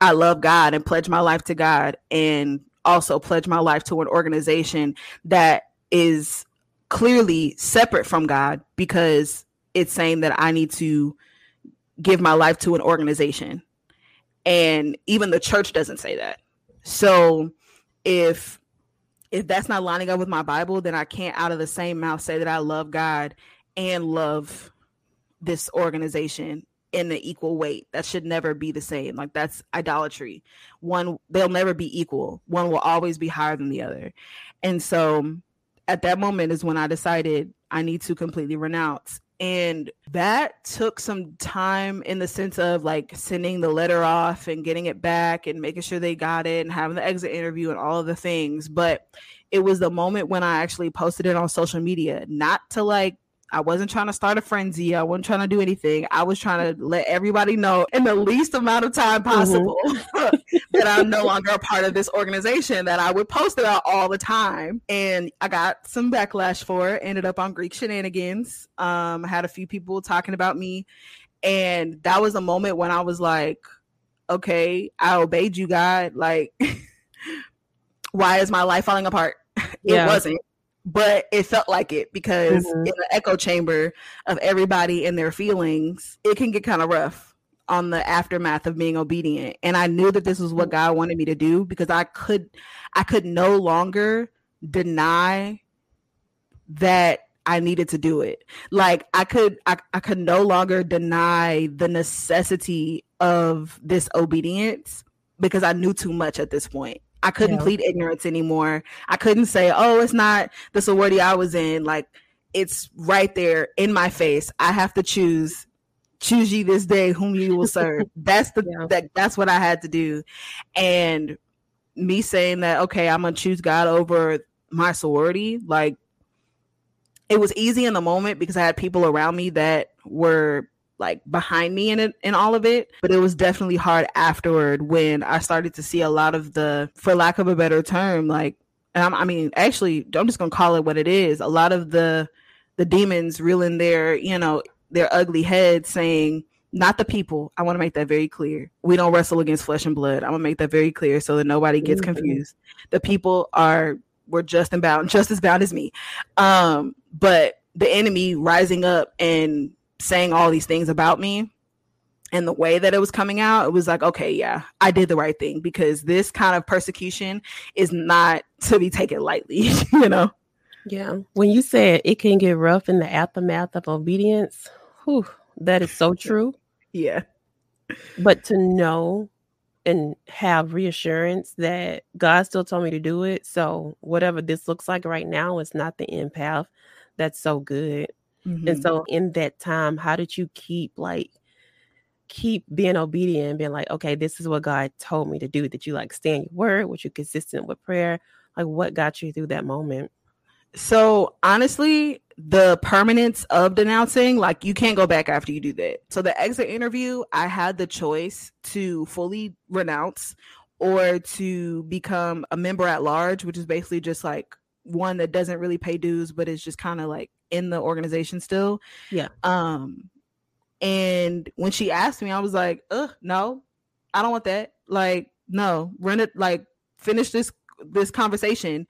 I love God and pledge my life to God and also pledge my life to an organization that is clearly separate from God because it's saying that I need to give my life to an organization. And even the church doesn't say that. So if if that's not lining up with my Bible, then I can't out of the same mouth say that I love God and love this organization in the equal weight. That should never be the same. Like that's idolatry. One they'll never be equal. One will always be higher than the other. And so at that moment is when I decided I need to completely renounce and that took some time in the sense of like sending the letter off and getting it back and making sure they got it and having the exit interview and all of the things. But it was the moment when I actually posted it on social media, not to like I wasn't trying to start a frenzy. I wasn't trying to do anything. I was trying to let everybody know in the least amount of time mm-hmm. possible mm-hmm. that I'm no longer a part of this organization that I would post about all the time. And I got some backlash for it. Ended up on Greek shenanigans. Um, I had a few people talking about me. And that was a moment when I was like, okay, I obeyed you, God. Like, why is my life falling apart? Yeah. It wasn't but it felt like it because mm-hmm. in the echo chamber of everybody and their feelings, it can get kind of rough on the aftermath of being obedient. And I knew that this was what God wanted me to do because I could I could no longer deny that I needed to do it. Like I could I, I could no longer deny the necessity of this obedience because I knew too much at this point. I couldn't yeah. plead ignorance anymore. I couldn't say, "Oh, it's not the sorority I was in." Like it's right there in my face. I have to choose. Choose ye this day whom you will serve. that's the yeah. that that's what I had to do. And me saying that, okay, I'm gonna choose God over my sorority, like it was easy in the moment because I had people around me that were like behind me in it in all of it. But it was definitely hard afterward when i started to see a lot of the for lack of a better term like i mean actually i'm just gonna call it what it is a lot of the the demons reeling their you know their ugly heads saying not the people. I want to make that very clear. We don't wrestle against flesh and blood. I'm gonna make that very clear so that nobody gets mm-hmm. confused. The people are we're just and bound just as bound as me. Um but the enemy rising up and saying all these things about me and the way that it was coming out, it was like, okay, yeah, I did the right thing because this kind of persecution is not to be taken lightly, you know? Yeah. When you said it can get rough in the aftermath of obedience, whew, that is so true. yeah. But to know and have reassurance that God still told me to do it. So whatever this looks like right now is not the end path. That's so good. Mm-hmm. And so in that time, how did you keep like keep being obedient and being like, okay, this is what God told me to do? Did you like stand your word? Was you consistent with prayer? Like what got you through that moment? So honestly, the permanence of denouncing, like you can't go back after you do that. So the exit interview, I had the choice to fully renounce or to become a member at large, which is basically just like one that doesn't really pay dues, but is just kind of like in the organization still. Yeah. Um, and when she asked me, I was like, "Ugh, no, I don't want that. Like, no, run it. Like, finish this this conversation."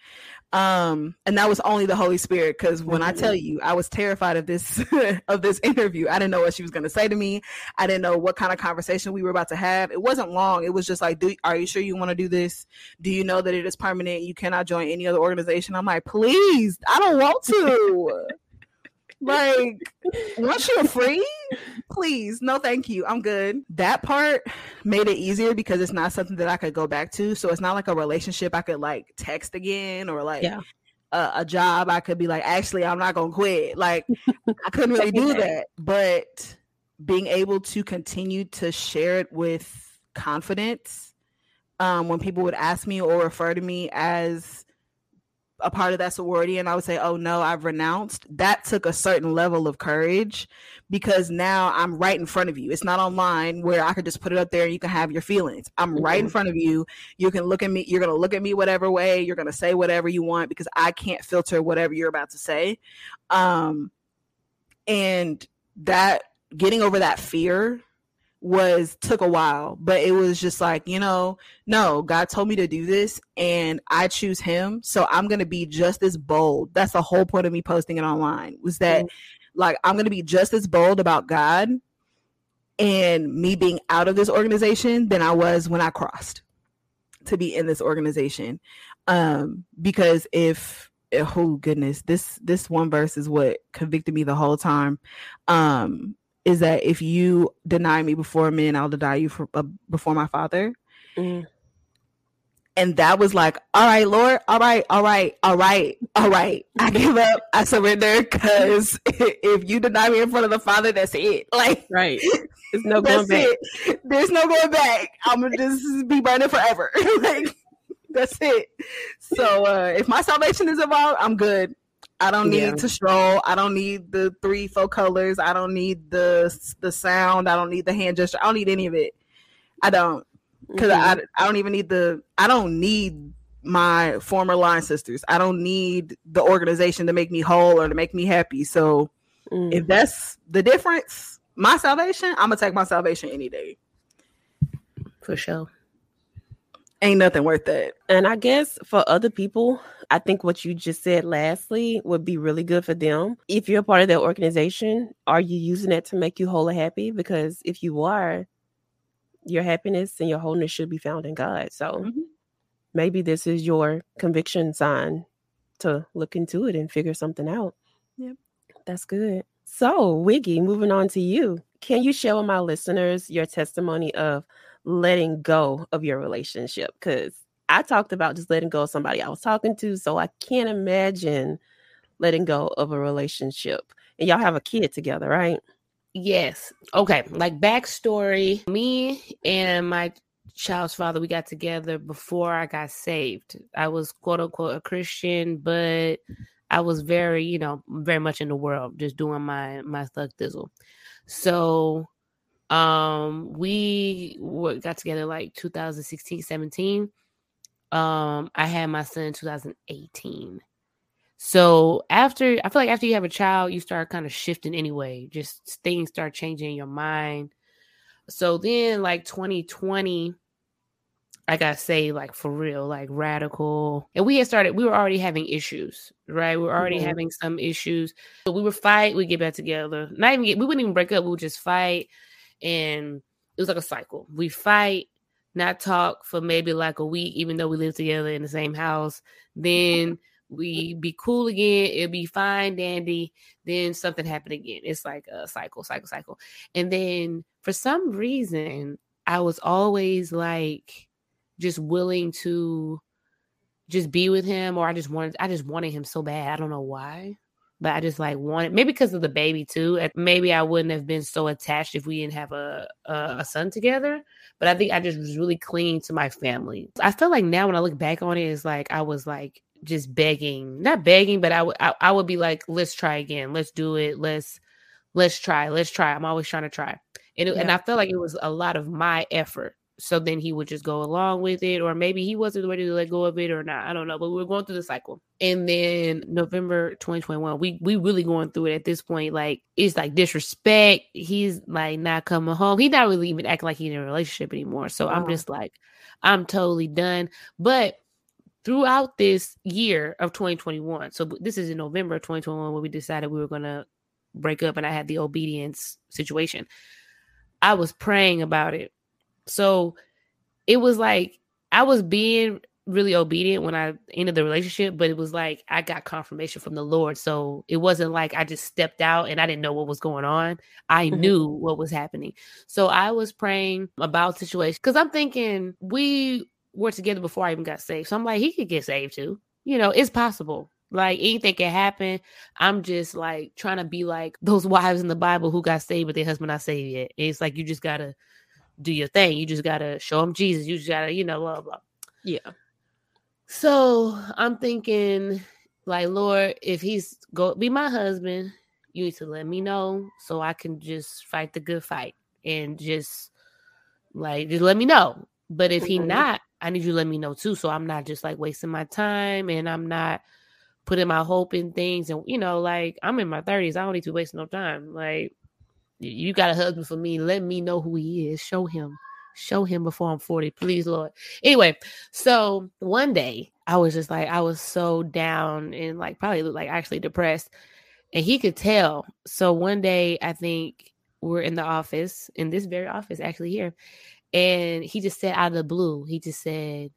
Um and that was only the holy spirit because when i tell you i was terrified of this of this interview. I didn't know what she was going to say to me. I didn't know what kind of conversation we were about to have. It wasn't long. It was just like do are you sure you want to do this? Do you know that it is permanent? You cannot join any other organization? I'm like please i don't want to like once you're free please no thank you. I'm good. That part made it easier because it's not something that i could go back to. So it's not like a relationship i could like text again or like yeah. a, a job i could be like actually i'm not gonna quit. Like i couldn't really do that. But being able to continue to share it with confidence um, when people would ask me or refer to me as a part of that sorority and I would say, oh no, I've renounced, that took a certain level of courage because now I'm right in front of you. It's not online where I could just put it up there and you can have your feelings. I'm mm-hmm. right in front of you. You can look at me, you're going to look at me whatever way, you're going to say whatever you want because I can't filter whatever you're about to say. Um, and that getting over that fear was took a while, but it was just like, you know, no, God told me to do this and I choose him. So I'm going to be just as bold. That's the whole point of me posting it online was that mm-hmm. like I'm going to be just as bold about God and me being out of this organization than I was when I crossed to be in this organization. Um because if oh goodness, this this one verse is what convicted me the whole time. Um is that if you deny me before men, I'll deny you for, uh, before my father. Mm. And that was like, all right, Lord, all right, all right, all right, all right. I give up. I surrender because if you deny me in front of the Father, that's it. Like, right. There's no going back. It. There's no going back. I'm gonna just be burning forever. like, that's it. So uh, if my salvation is involved, I'm good. I don't need Yeah. to stroll. I don't need the three, four colors. I don't need the the sound. I don't need the hand gesture. I don't need any of it. I don't because Mhm. I I don't even need the. I don't need my former line sisters. I don't need the organization to make me whole or to make me happy. So Mm. if that's the difference, my salvation, I'm gonna take my salvation any day. For sure. Ain't nothing worth that. And I guess for other people, I think what you just said lastly would be really good for them. If you're a part of their organization, are you using it to make you whole and happy? Because if you are, your happiness and your wholeness should be found in God. So Mhm. maybe this is your conviction sign to look into it and figure something out. Yep. That's good. So, Wiggy, moving on to you. Can you share with my listeners your testimony of letting go of your relationship? Because I talked about just letting go of somebody I was talking to. So I can't imagine letting go of a relationship. And y'all have a kid together, right? Yes. Okay. Like backstory me and my child's father, we got together before I got saved. I was quote unquote a Christian, but I was very, you know, very much in the world, just doing my my thug thizzle. So um we were, got together like 2016 17 um i had my son in 2018 so after i feel like after you have a child you start kind of shifting anyway. Just things start changing in your mind. So then like 2020 i gotta say like for real like radical. And we had started we were already having issues right? We were already Mhm. having some issues. So we would fight we get back together. Not even get we wouldn't even break up we would just fight and it was like a cycle. We fight not talk for maybe like a week even though we live together in the same house. Then we be cool again it'll be fine dandy. Then something happened again. It's like a cycle cycle cycle. And then for some reason i was always like just willing to just be with him or i just wanted i just wanted him so bad. I don't know why but i just like wanted maybe because of the baby too maybe i wouldn't have been so attached if we didn't have a a, a son together but i think i just was really clinging to my family. I feel like now when i look back on it it's like i was like just begging not begging but i would I, I would be like let's try again. Let's do it. Let's let's try. Let's try. I'm always trying to try. And, it, and i felt like it was a lot of my effort so then he would just go along with it or maybe he wasn't ready to let go of it or not i don't know but we were going through the cycle. And then november 2021 we we really going through it at this point like it's like disrespect he's like not coming home he's not really even acting like he's in a relationship anymore so i'm just like i'm totally done. But throughout this year of 2021 so this is in november 2021 when we decided we were going to break up and i had the obedience situation i was praying about it so it was like I was being really obedient when I ended the relationship, but it was like I got confirmation from the Lord. So it wasn't like I just stepped out and I didn't know what was going on. I Mhm. knew what was happening. So I was praying about situation because I'm thinking we were together before I even got saved. So I'm like, he could get saved too. You know, it's possible. Like anything can happen. I'm just like trying to be like those wives in the Bible who got saved, but their husband not saved yet. It's like you just gotta do your thing. You just gotta show them Jesus. You just gotta, you know, blah blah. Yeah. So I'm thinking, like, Lord, if he's go be my husband, you need to let me know so I can just fight the good fight and just like just let me know. But if he not, I need you to let me know too. So I'm not just like wasting my time and I'm not putting my hope in things. And you know, like I'm in my 30s. I don't need to waste no time. Like you got a husband for me. Let me know who he is. Show him. Show him before I'm 40. Please, Lord. Anyway, so one day I was just like, I was so down and like probably like actually depressed. And he could tell. So one day I think we're in the office, in this very office, actually here. And he just said out of the blue, he just said,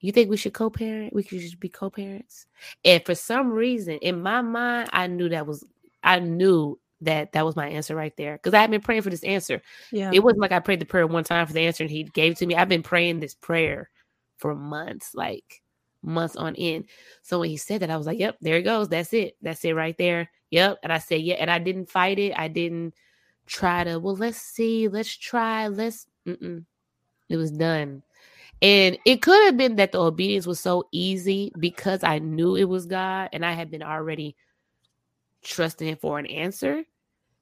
You think we should co parent? We could just be co parents. And for some reason, in my mind, I knew that was, I knew that that was my answer right there. Because I had been praying for this answer. Yeah. It wasn't like I prayed the prayer one time for the answer and he gave it to me. I've been praying this prayer for months, like months on end. So when he said that, I was like, Yep, there it goes. That's it. That's it right there. Yep. And I said, Yeah. And I didn't fight it. I didn't try to, well, let's see, let's try, let's, mm-mm. it was done. And it could have been that the obedience was so easy because I knew it was God and I had been already trusting Him for an answer.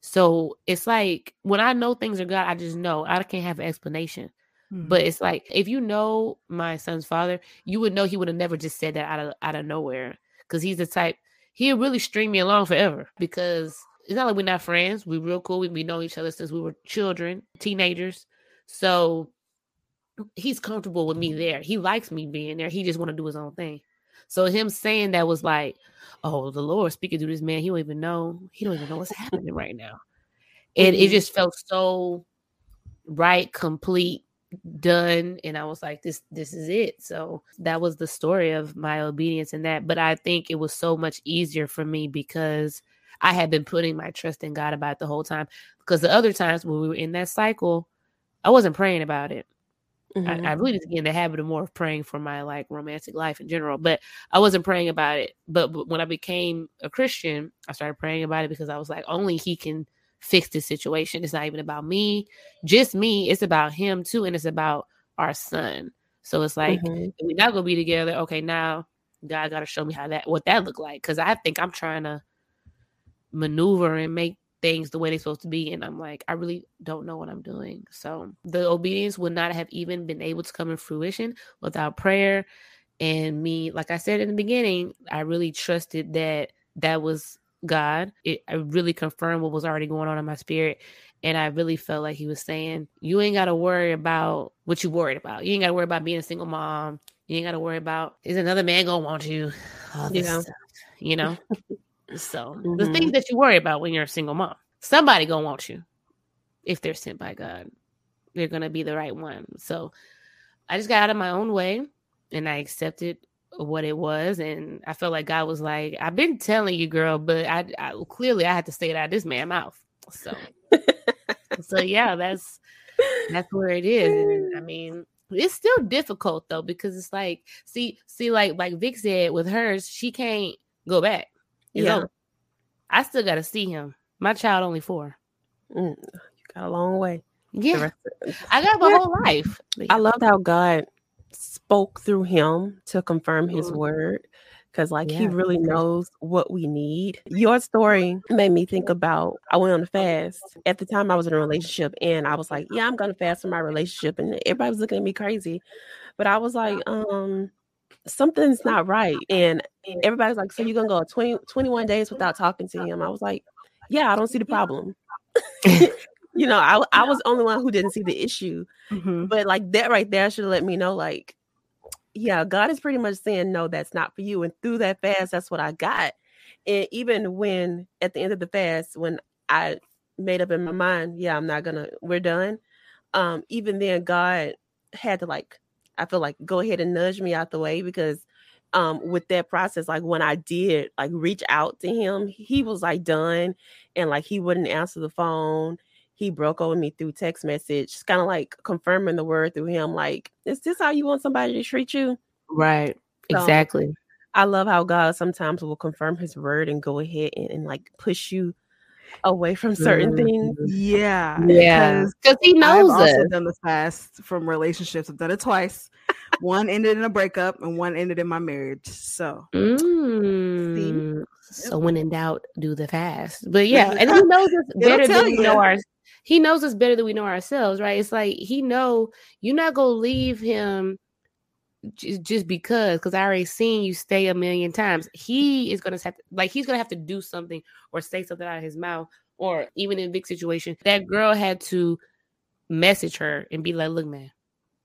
So it's like when I know things are God, I just know I can't have an explanation. Mm-hmm. But it's like if you know my son's father, you would know he would have never just said that out of out of nowhere because he's the type he'll really string me along forever because it's not like we're not friends. We're real cool. We, we know each other since we were children, teenagers. So he's comfortable with me there. He likes me being there. He just want to do his own thing. So him saying that was like, oh, the Lord speaking to this man. He don't even know. He don't even know what's happening right now. And mm-hmm. it just felt so right, complete, done and i was like this this is it so that was the story of my obedience in that but i think it was so much easier for me because i had been putting my trust in god about the whole time because the other times when we were in that cycle i wasn't praying about it mm-hmm. I, I, really get in the habit of more of praying for my like romantic life in general but i wasn't praying about it but, but when i became a christian i started praying about it because i was like only he can fix this situation. It's not even about me, just me. It's about him too, and it's about our son. So it's like mm-hmm. we're not gonna be together. Okay, now God got to show me how that what that look like because I think I'm trying to maneuver and make things the way they're supposed to be, and I'm like I really don't know what I'm doing. So the obedience would not have even been able to come in fruition without prayer and me. Like I said in the beginning, I really trusted that that was God. It I really confirmed what was already going on in my spirit. And I really felt like he was saying, You ain't gotta worry about what you worried about. You ain't gotta worry about being a single mom. You ain't gotta worry about is another man gonna want you? All this yeah. stuff, you know? so mm-hmm. the things that you worry about when you're a single mom, somebody gonna want you if they're sent by God. They're gonna be the right one. So I just got out of my own way and I accepted what it was and i felt like god was like i've been telling you girl but i, I clearly i had to stay it out of this man's mouth so so yeah that's that's where it is and i mean it's still difficult though because it's like see see like like vic said with hers she can't go back it's yeah over. i still gotta see him my child only four mm, you got a long way yeah i got my yeah. whole life i love how god spoke through him to confirm his mm-hmm. word because like yeah, he really knows what we need. Your story made me think about I went on a fast. At the time I was in a relationship and I was like, Yeah, I'm gonna fast for my relationship. And everybody was looking at me crazy. But I was like, um, something's not right. And everybody's like, So you're gonna go 20, 21 days without talking to him? I was like, Yeah, I don't see the problem. you know, I I was the only one who didn't see the issue. Mm-hmm. But like that right there should have let me know, like, yeah, God is pretty much saying, no, that's not for you. And through that fast, that's what I got. And even when at the end of the fast, when I made up in my mind, yeah, I'm not gonna, we're done. Um, even then, God had to like, I feel like go ahead and nudge me out the way because um with that process, like when I did like reach out to him, he was like done and like he wouldn't answer the phone he broke over me through text message, kind of like confirming the word through him. Like, is this how you want somebody to treat you? Right. So, exactly. I love how God sometimes will confirm his word and go ahead and, and like push you away from certain mm-hmm. things. Yeah. Yeah. Because he knows I've also done this fast from relationships. I've done it twice. one ended in a breakup and one ended in my marriage. So mm. so when in doubt, do the fast. But yeah, and he knows us better than we know our he knows us better than we know ourselves, right? It's like he know you're not gonna leave him just, just because because I already seen you stay a million times. He is gonna have to like he's gonna have to do something or say something out of his mouth, or even in big situation, that girl had to message her and be like, "Look, man,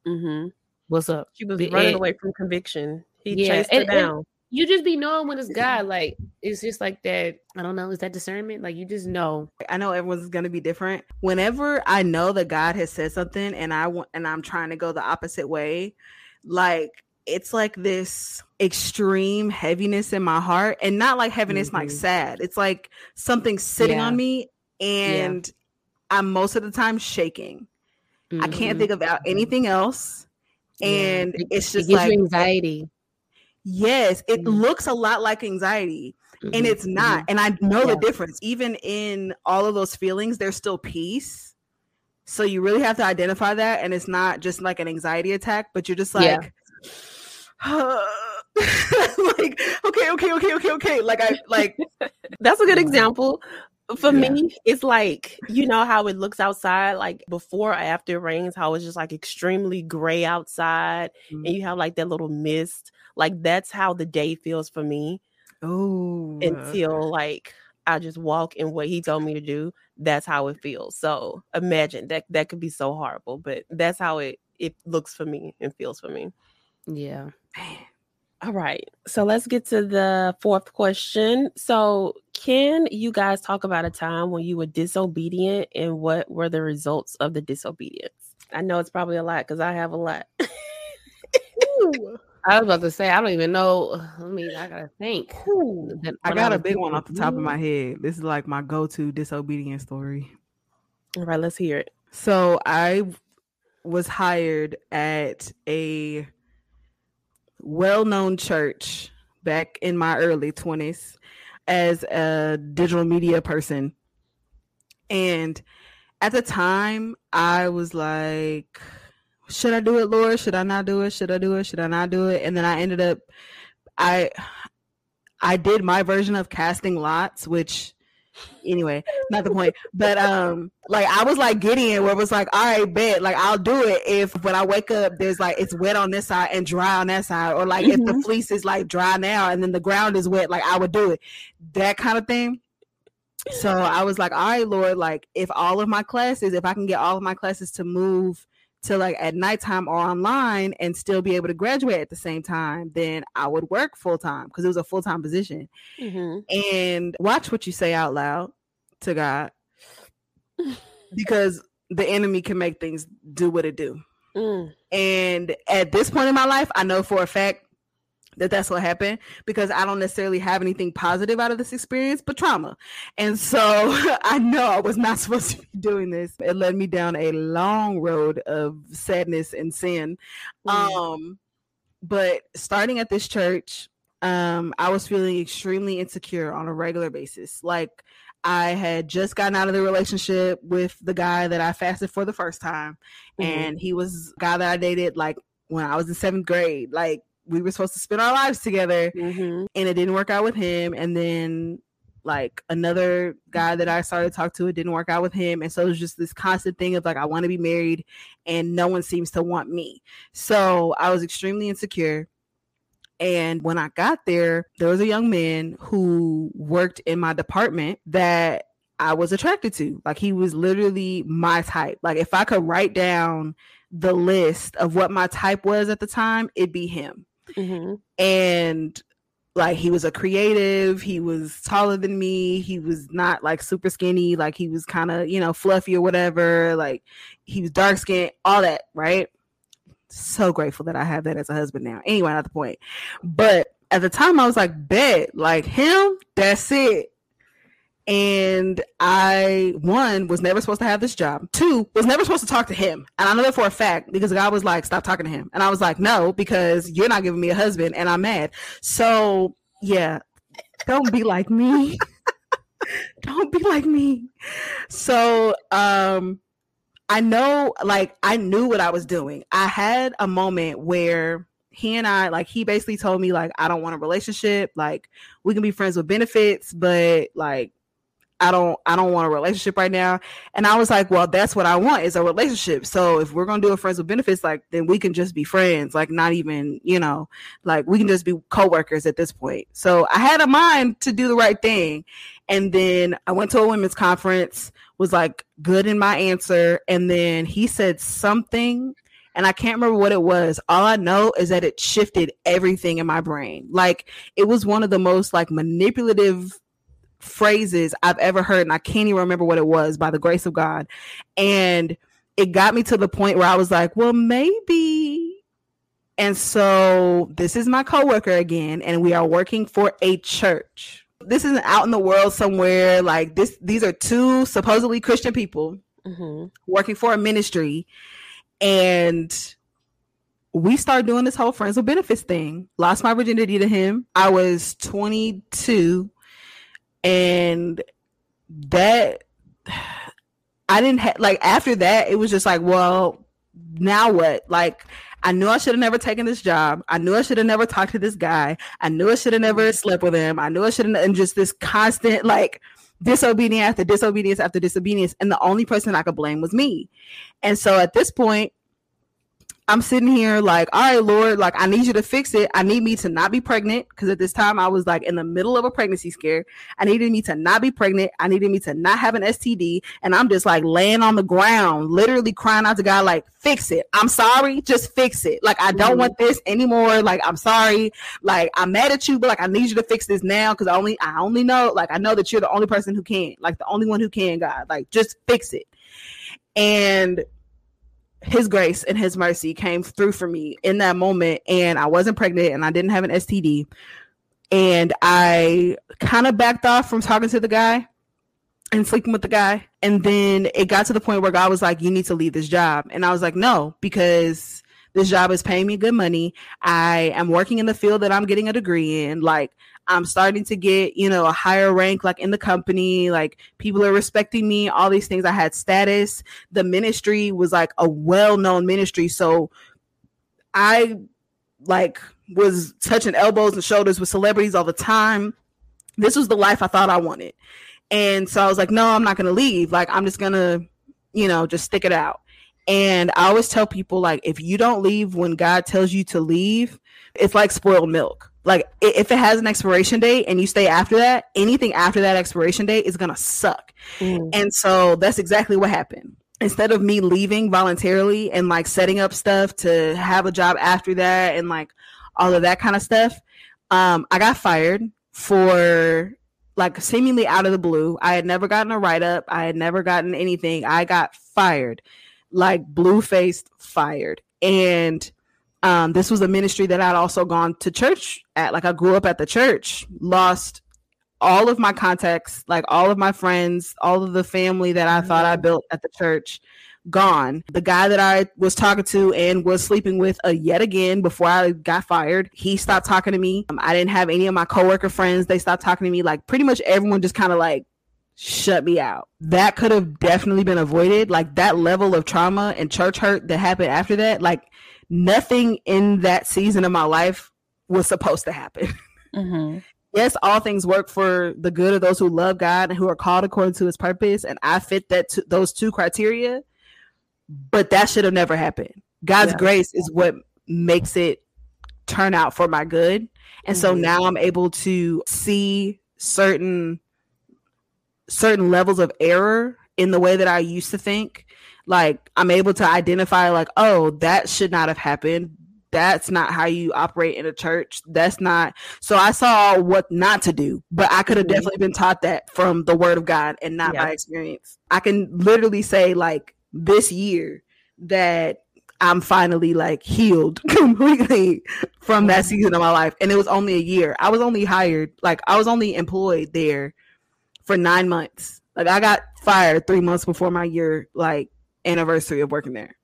mm-hmm. what's up?" She was running and, away from conviction. He yeah, chased her and, down. And, you just be knowing when it's God. Like it's just like that. I don't know. Is that discernment? Like you just know. I know everyone's gonna be different. Whenever I know that God has said something and I want and I'm trying to go the opposite way, like it's like this extreme heaviness in my heart, and not like heaviness mm-hmm. like sad. It's like something sitting yeah. on me, and yeah. I'm most of the time shaking. Mm-hmm. I can't mm-hmm. think about anything else, and yeah. it's just it like anxiety Yes, it mm-hmm. looks a lot like anxiety. Mm-hmm. And it's not. Mm-hmm. And I know the difference. Even in all of those feelings, there's still peace. So you really have to identify that, and it's not just like an anxiety attack, but you're just like, Yeah. like okay, okay, okay, okay, okay. Like I like That's a good example. For Yeah. me, it's like you know how it looks outside, like before or after rains, how it's just like extremely gray outside, and mm-hmm. you have like that little mist. Like that's how the day feels for me oh until like I just walk in what he told me to do. That's how it feels. So imagine that that could be so horrible, but that's how it it looks for me and feels for me. Yeah. All right. So let's get to the fourth question. So, can you guys talk about a time when you were disobedient and what were the results of the disobedience? I know it's probably a lot because I have a lot. I was about to say, I don't even know. I mean, I gotta think. I got a big one off the top of my head. This is like my go-to disobedience story. All right, let's hear it. So I was hired at a well-known church back in my early 20s as a digital media person. And at the time, I was like, should I do it, Lord? Should I not do it? Should I do it? Should I not do it? And then I ended up I I did my version of casting lots, which anyway, not the point. But um, like I was like Gideon, where it was like, all right, bet, like I'll do it if when I wake up there's like it's wet on this side and dry on that side, or like if the Mhm. fleece is like dry now and then the ground is wet, like I would do it, that kind of thing. So I was like, all right, Lord, like if all of my classes, if I can get all of my classes to move to like at nighttime or online and still be able to graduate at the same time, then I would work full time because it was a full time position Mhm. and watch what you say out loud to God because the enemy can make things do what it do. Mm. And at this point in my life, I know for a fact that that's what happened because I don't necessarily have anything positive out of this experience, but trauma. And so I know I was not supposed to be doing this. It led me down a long road of sadness and sin. Mm. Um, but starting at this church, um, I was feeling extremely insecure on a regular basis. Like I had just gotten out of the relationship with the guy that I fasted for the first time, Mhm. and he was a guy that I dated like when I was in seventh grade. Like we were supposed to spend our lives together, Mhm. and it didn't work out with him. And then like another guy that I started to talk to, it didn't work out with him. And so it was just this constant thing of like, I want to be married and no one seems to want me. So I was extremely insecure. And when I got there, there was a young man who worked in my department that I was attracted to. Like he was literally my type. Like if I could write down the list of what my type was at the time, it'd be him Mhm. and like he was a creative he was taller than me he was not like super skinny like he was kind of you know fluffy or whatever like he was dark skinned all that right? So grateful that i have that as a husband now. Anyway not the point. But at the time i was like bet like him that's it and I one was never supposed to have this job. Two was never supposed to talk to him, and I know that for a fact because God was like, "Stop talking to him," and I was like, "No," because you're not giving me a husband, and I'm mad. So yeah, don't be like me. don't be like me. So um, I know, like, I knew what I was doing. I had a moment where he and I, like, he basically told me, like, I don't want a relationship. Like, we can be friends with benefits, but like I don't I don't want a relationship right now. And I was like, well, that's what I want is a relationship. So if we're gonna do a friends with benefits, like then we can just be friends, like not even, you know, like we can just be co-workers at this point. So I had a mind to do the right thing. And then I went to a women's conference, was like good in my answer, and then he said something and I can't remember what it was. All I know is that it shifted everything in my brain. Like it was one of the most like manipulative phrases I've ever heard, and I can't even remember what it was by the grace of God. And it got me to the point where I was like, well, maybe. And so this is my coworker again, and we are working for a church. This isn't out in the world somewhere. Like this, these are two supposedly Christian people Mhm. working for a ministry and we started doing this whole friends with benefits thing lost my virginity to him i was 22 and that I didn't have like after that, it was just like, well, now what? Like I knew I should have never taken this job. I knew I should have never talked to this guy. I knew I should have never mm-hmm. slept with him. I knew I should have and just this constant like disobedience after disobedience after disobedience. And the only person I could blame was me. And so at this point, I'm sitting here like, all right, Lord, like I need you to fix it. I need me to not be pregnant because at this time I was like in the middle of a pregnancy scare. I needed me to not be pregnant. I needed me to not have an STD. And I'm just like laying on the ground, literally crying out to God, like, fix it. I'm sorry, just fix it. Like I don't mm-hmm. want this anymore. Like I'm sorry. Like I'm mad at you, but like I need you to fix this now because I only I only know, like I know that you're the only person who can, like the only one who can, God. Like just fix it. And his grace and his mercy came through for me in that moment and I wasn't pregnant and I didn't have an STD and I kind of backed off from talking to the guy and sleeping with the guy and then it got to the point where God was like you need to leave this job. And I was like no because this job is paying me good money. I am working in the field that I'm getting a degree in. Like I'm starting to get, you know, a higher rank like in the company, like people are respecting me, all these things. I had status. The ministry was like a well-known ministry. So I like was touching elbows and shoulders with celebrities all the time. This was the life I thought I wanted. And so I was like, no, I'm not going to leave. Like I'm just going to, you know, just stick it out. And I always tell people like if you don't leave when God tells you to leave, it's like spoiled milk like if it has an expiration date and you stay after that, anything after that expiration date is gonna suck. Mm. And so that's exactly what happened. Instead of me leaving voluntarily and like setting up stuff to have a job after that and like all of that kind of stuff, um, I got fired for like seemingly out of the blue. I had never gotten a write up. I had never gotten anything. I got fired, like blue faced fired. And um, this was a ministry that I'd also gone to church at. Like I grew up at the church, lost all of my contacts, like all of my friends, all of the family that I thought I mm-hmm. built at the church, gone. The guy that I was talking to and was sleeping with uh, yet again before I got fired, he stopped talking to me. Um, I didn't have any of my coworker friends. They stopped talking to me. Like pretty much everyone just kind of like shut me out. That could have definitely been avoided. Like that level of trauma and church hurt that happened after that, like nothing in that season of my life was supposed to happen. Mm-hmm. yes, all things work for the good of those who love God and who are called according to his purpose. And I fit that t- those two criteria, but that should have never happened. God's yeah. grace is what makes it turn out for my good. And mm-hmm. so now I'm able to see certain certain levels of error in the way that I used to think like I'm able to identify like, oh, that should not have happened. That's not how you operate in a church. That's not. So I saw what not to do, but I could have mm-hmm. definitely been taught that from the word of God and not yeah. by experience. I can literally say like this year that I'm finally like healed completely from that season of my life. And it was only a year. I was only hired, like I was only employed there for nine months. Like I got fired three months before my year like anniversary of working there.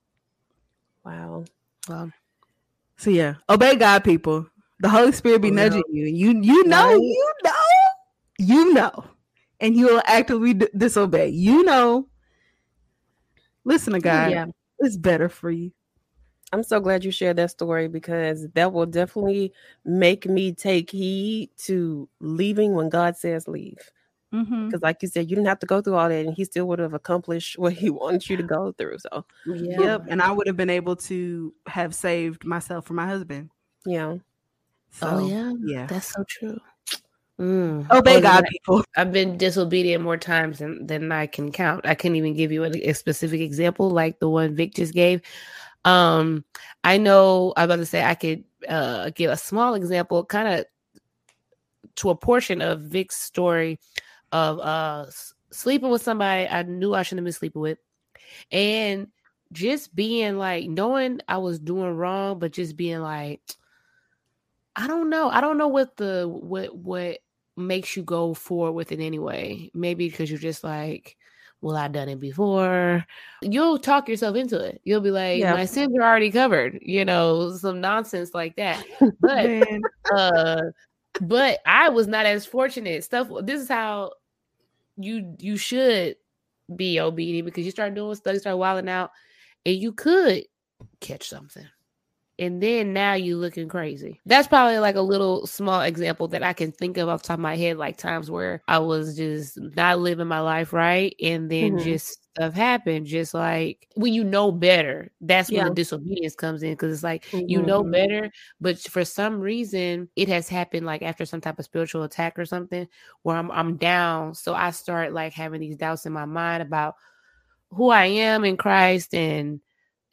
Wow. Wow. So yeah, obey God, people. The Holy Spirit be oh, nudging no. you. You you know, right. you know, you know, and you will actively d- disobey. You know. Listen to God. Yeah. It's better for you. I'm so glad you shared that story because that will definitely make me take heed to leaving when God says leave. Because, mm-hmm. like you said, you didn't have to go through all that, and he still would have accomplished what he wanted you to go through. So, yeah. yep. And I would have been able to have saved myself for my husband. Yeah. So, oh yeah, yeah, that's so true. Mm. Obey well, God, people. I've been disobedient more times than, than I can count. I couldn't even give you a, a specific example like the one Vic just gave. Um, I know I'm about to say I could uh, give a small example, kind of to a portion of Vic's story of uh sleeping with somebody I knew I shouldn't have been sleeping with, and just being like knowing I was doing wrong, but just being like, I don't know, I don't know what the what what makes you go forward with it anyway. Maybe because you're just like, well, I've done it before. You'll talk yourself into it. You'll be like, yeah. my sins are already covered, you know, some nonsense like that. But uh but I was not as fortunate. Stuff this is how you you should be obedient because you start doing stuff, you start wilding out, and you could catch something. And then now you looking crazy. That's probably like a little small example that I can think of off top of my head, like times where I was just not living my life right. And then Mhm. just stuff happened. Just like when you know better, that's when the disobedience comes in. Cause it's like you know Mhm. better, but for some reason it has happened like after some type of spiritual attack or something where I'm I'm down. So I start like having these doubts in my mind about who I am in Christ and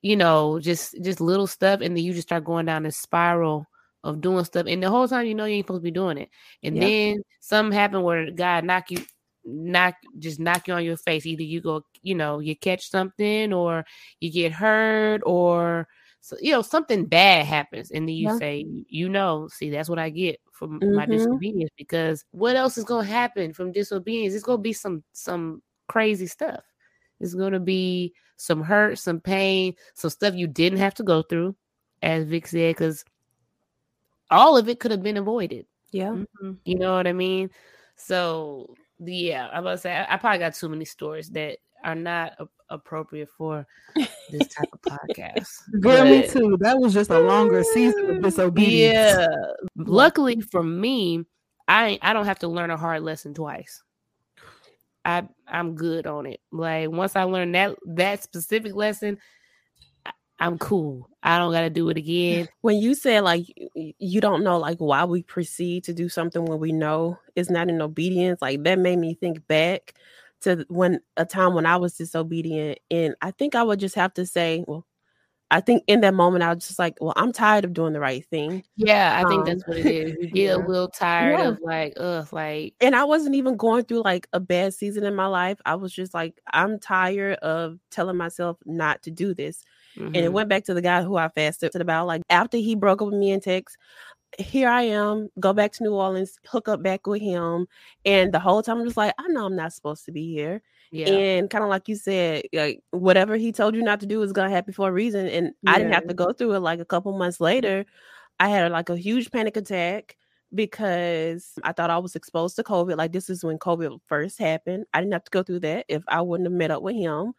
you know, just just little stuff, and then you just start going down this spiral of doing stuff, and the whole time you know you ain't supposed to be doing it, and Yeah. then something happened where God knock you, knock just knock you on your face. Either you go, you know, you catch something, or you get hurt, or so, you know something bad happens, and then you Yeah. say, you know, see that's what I get from my Mhm. disobedience because what else is gonna happen from disobedience? It's gonna be some some crazy stuff. It's gonna be some hurt, some pain, some stuff you didn't have to go through, as Vic said, because all of it could have been avoided. Yeah. Mhm. You know what I mean? So yeah, I'm about to say I, I probably got too many stories that are not a- appropriate for this type of podcast. Girl, me too. That was just a longer season of disobedience. Yeah. Luckily for me, I I don't have to learn a hard lesson twice. I I'm good on it. Like once I learn that that specific lesson, I'm cool. I don't got to do it again. When you said like you don't know like why we proceed to do something when we know it's not in obedience, like that made me think back to when a time when I was disobedient, and I think I would just have to say, well, I think in that moment I was just like, well, I'm tired of doing the right thing, Yeah, I think Um, that's what it is. You get yeah. a little tired Yeah. of like, ugh, like and I wasn't even going through like a bad season in my life. I was just like, I'm tired of telling myself not to do this. and it mhm. went back to the guy who I fasted about. Like after he broke up with me in text, here I am, go back to New Orleans, hook up back with him, and the whole time I'm just like, I know I'm not supposed to be here, yeah, and kind of like you said, like whatever he told you not to do is gonna happen for a reason, and I didn't have to go through it. Like a couple months later, I had like a huge panic attack because I thought I was exposed to COVID. Like this is when COVID first happened. I didn't have to go through that if I wouldn't have met up with him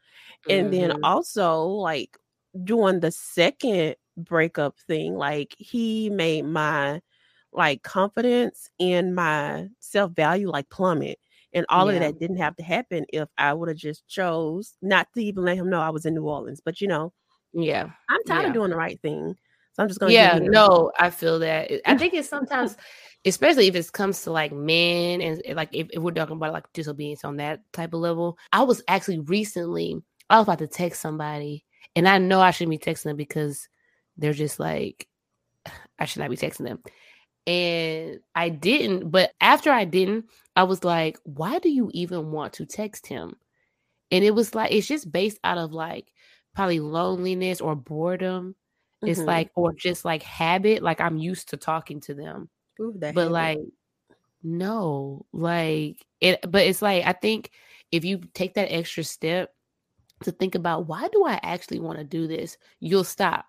and then Mhm. also like doing the second breakup thing like he made my like confidence and my self-value like plummet and all of Yeah. that didn't have to happen if i would have just chose not to even let him know i was in new orleans but you know yeah. i'm tired Yeah. of doing the right thing so i'm just gonna yeah no i feel that i think it's sometimes especially if it comes to like men and and, like if, if we're talking about like disobedience on that type of level i was actually recently i was about to text somebody and i know i shouldn't be texting them because they're just like i should not be texting them and i didn't but after i didn't i was like why do you even want to text him? And it was like it's just based out of like probably loneliness or boredom. It's Mhm. like or just like habit like i'm used to talking to them. Ooh, but habit. like no like it but it's like i think if you take that extra step to think about why do i actually want to do this? You'll stop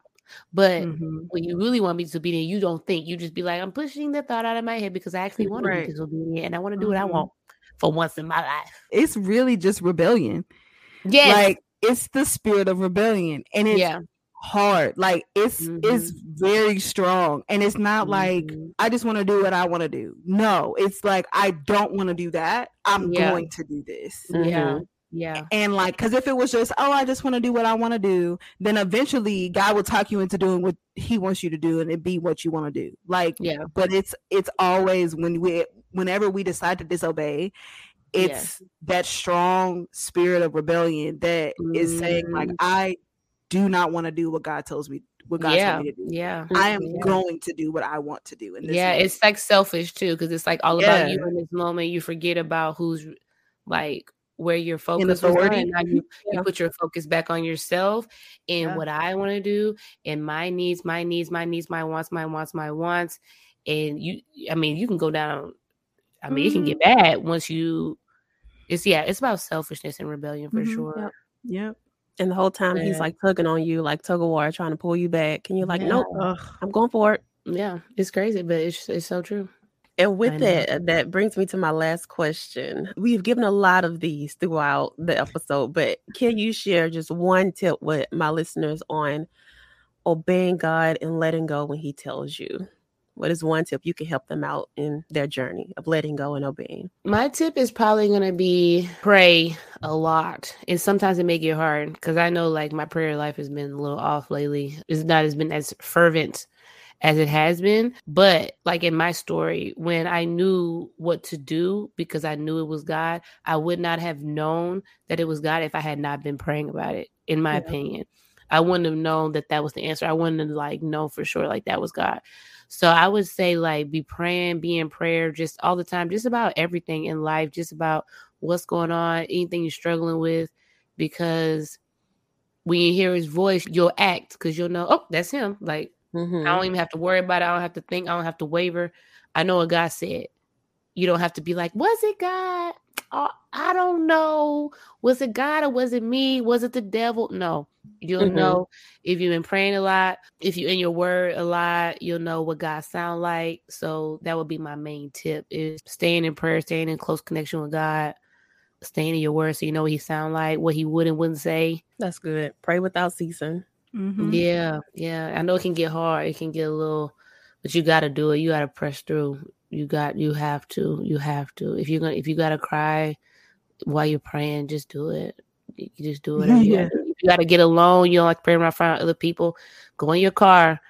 but Mhm. when you really want me to be disobedient you don't think you just be like i'm pushing the thought out of my head because i actually want to Right. be disobedient and i want to do what i Mhm. want for once in my life It's really just rebellion. Yeah. Like it's the spirit of rebellion, and it's yeah hard. Like it's it's very strong, and it's not like Mhm. I just want to do what I want to do. No, it's like I don't want to do that. I'm Yeah. going to do this. Yeah yeah And like, because if it was just, oh, I just want to do what I want to do, then eventually God will talk you into doing what He wants you to do, and it be what you want to do. Like, yeah but it's it's always when we whenever we decide to disobey, it's that strong spirit of rebellion that is saying like, Mhm. I do not want to do what God tells me what God yeah told me to do. yeah I am Yeah. going to do what I want to do. And yeah moment. it's like selfish too because it's like all about you in this moment you forget about who's like where your focus was on, and now you, Yeah. you put your focus back on yourself and Yeah. what i want to do and my needs my needs my needs my wants my wants my wants and you i mean you can go down i mean it can get Mm-hmm. bad once you it's yeah it's about selfishness and rebellion for Mhm. sure Yep. Yep. and the whole time he's like tugging on you like tug of war trying to pull you back and you're like Yeah. nope i'm going for it yeah it's crazy but it's it's so true And with that, that brings me to my last question. We've given a lot of these throughout the episode, but can you share just one tip with my listeners on obeying God and letting go when He tells you? What is one tip you can help them out in their journey of letting go and obeying? My tip is probably going to be pray a lot. And sometimes it may get hard because I know like my prayer life has been a little off lately. It's not as been as fervent as it has been. But like in my story, when I knew what to do because I knew it was God, I would not have known that it was God if I had not been praying about it, in my yeah. opinion. I wouldn't have known that that was the answer. I wouldn't have like know for sure like that was God. So I would say like be praying, be in prayer just all the time, just about everything in life, just about what's going on, anything you're struggling with, because when you hear his voice, you'll act because you'll know, oh, that's him. Like mm-hmm. I don't even have to worry about it. I don't have to think. I don't have to waver. I know what God said. You don't have to be like, was it God? Oh, I don't know. Was it God or was it me? Was it the devil? No. You'll mm-hmm. know if you've been praying a lot, if you're in your word a lot, you'll know what God sound like. So that would be my main tip is staying in prayer, staying in close connection with God, staying in your word so you know what he sound like, what he would and wouldn't say. That's good. Pray without ceasing. Mm-hmm. Yeah, yeah. I know it can get hard. It can get a little, but you got to do it. You got to press through you got you have to you have to if you're gonna if you gotta cry while you're praying just do it you just do it yeah. you, gotta, you gotta get alone you don't like praying around front of other people go in your car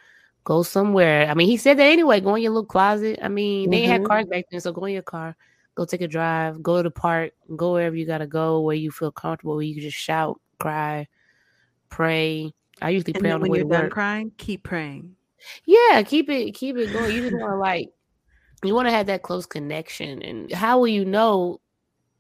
go somewhere i mean he said that anyway go in your little closet i mean mm-hmm. they had cars back then so go in your car go take a drive go to the park go wherever you gotta go where you feel comfortable where you can just shout cry pray i usually pray on the way you're to done work. crying keep praying. Yeah keep it keep it going. You just want to like you want to have that close connection and how will you know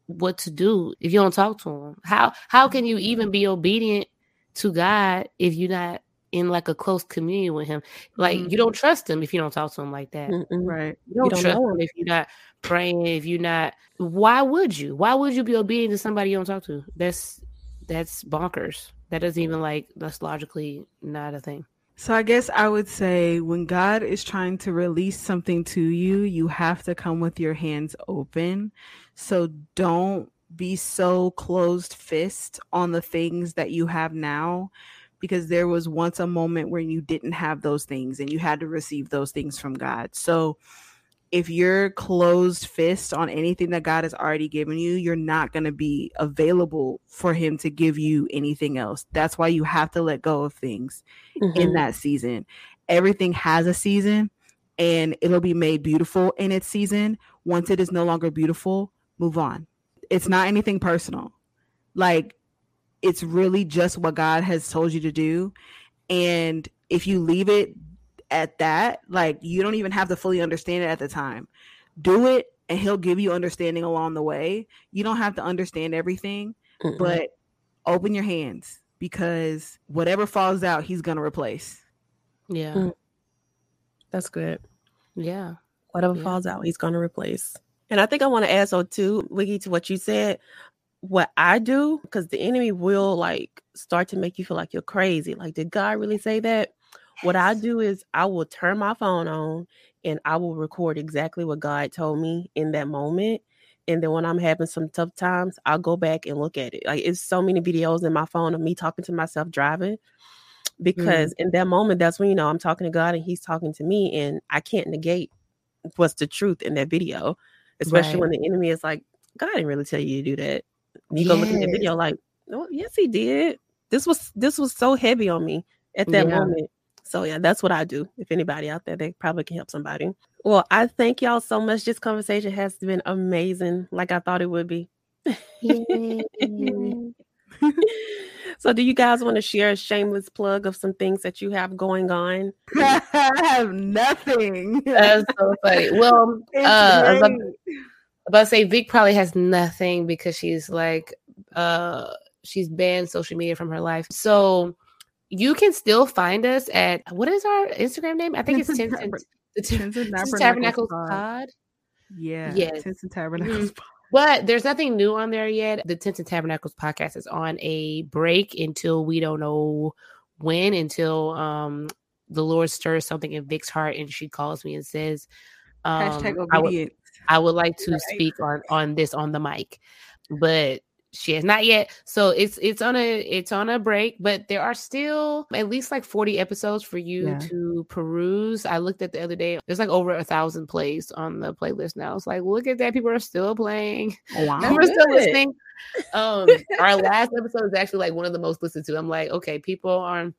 what to do if you don't talk to him? How how can you even be obedient to god if you're not in like a close communion with him? Like mm-hmm. you don't trust him if you don't talk to him like that. Mm right. You don't, you don't trust him. if you're not praying if you're not why would you? Why would you be obedient to somebody you don't talk to? That's that's bonkers that doesn't even like that's logically not a thing so I guess I would say when God is trying to release something to you, you have to come with your hands open. So don't be so closed fist on the things that you have now because there was once a moment where you didn't have those things and you had to receive those things from God. So if you're closed fist on anything that God has already given you, you're not going to be available for Him to give you anything else. That's why you have to let go of things mm-hmm. in that season. Everything has a season and it'll be made beautiful in its season. Once it is no longer beautiful, move on. It's not anything personal. Like, it's really just what God has told you to do. And if you leave it at that, like you don't even have to fully understand it at the time. Do it and he'll give you understanding along the way. You don't have to understand everything, mm but open your hands because whatever falls out, he's going to replace. Yeah. Mm. That's good. Yeah. Whatever yeah. falls out, he's going to replace. And I think I want to add so too, Wiggy, to what you said. What I do, because the enemy will like start to make you feel like you're crazy. Like, did God really say that? What I do is I will turn my phone on and I will record exactly what God told me in that moment. And then when I'm having some tough times, I'll go back and look at it. Like it's so many videos in my phone of me talking to myself driving. Because mm. in that moment, that's when you know I'm talking to God and He's talking to me, and I can't negate what's the truth in that video, especially right. when the enemy is like, God didn't really tell you to do that. You yes. go look at the video, like, oh yes, He did. This was this was so heavy on me at that yeah. moment. So yeah, that's what I do. If anybody out there, they probably can help somebody. Well, I thank y'all so much. This conversation has been amazing, like I thought it would be. so do you guys want to share a shameless plug of some things that you have going on? I have nothing. That's so funny. Well, uh, I was about, about to say Vic probably has nothing because she's like uh she's banned social media from her life. So you can still find us at what is our Instagram name? I think it's Tins and, the Tins and Tabernacles Pod. Yeah, yes, Tins and Tabernacles. Mm-hmm. But there's nothing new on there yet. The Tins and Tabernacles podcast is on a break until we don't know when, until um the Lord stirs something in Vic's heart and she calls me and says, Um, Hashtag I would. I would like to Right. speak on on this on the mic, but she has not yet. So it's it's on a it's on a break, but there are still at least like 40 episodes for you Yeah. to peruse. I looked at the other day. There's like over a thousand plays on the playlist now. It's like, look at that. People are still playing. Wow. People are still listening. Um our last episode is actually like one of the most listened to. I'm like, okay, people are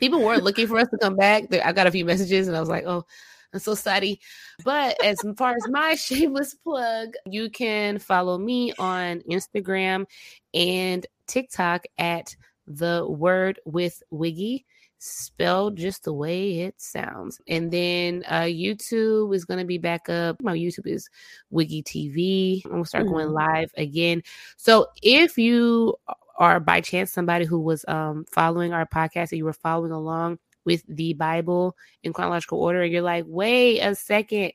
people weren't looking for us to come back. I got a few messages and I was like, oh, I'm so sorry. But as far as my shameless plug, you can follow me on Instagram and TikTok at the word with Wiggy, spelled just the way it sounds. And then uh, YouTube is going to be back up. My YouTube is Wiggy TV. I'm going to start going Mhm. live again. So if you are by chance somebody who was um, following our podcast and you were following along with the Bible in chronological order, and you're like, wait a second,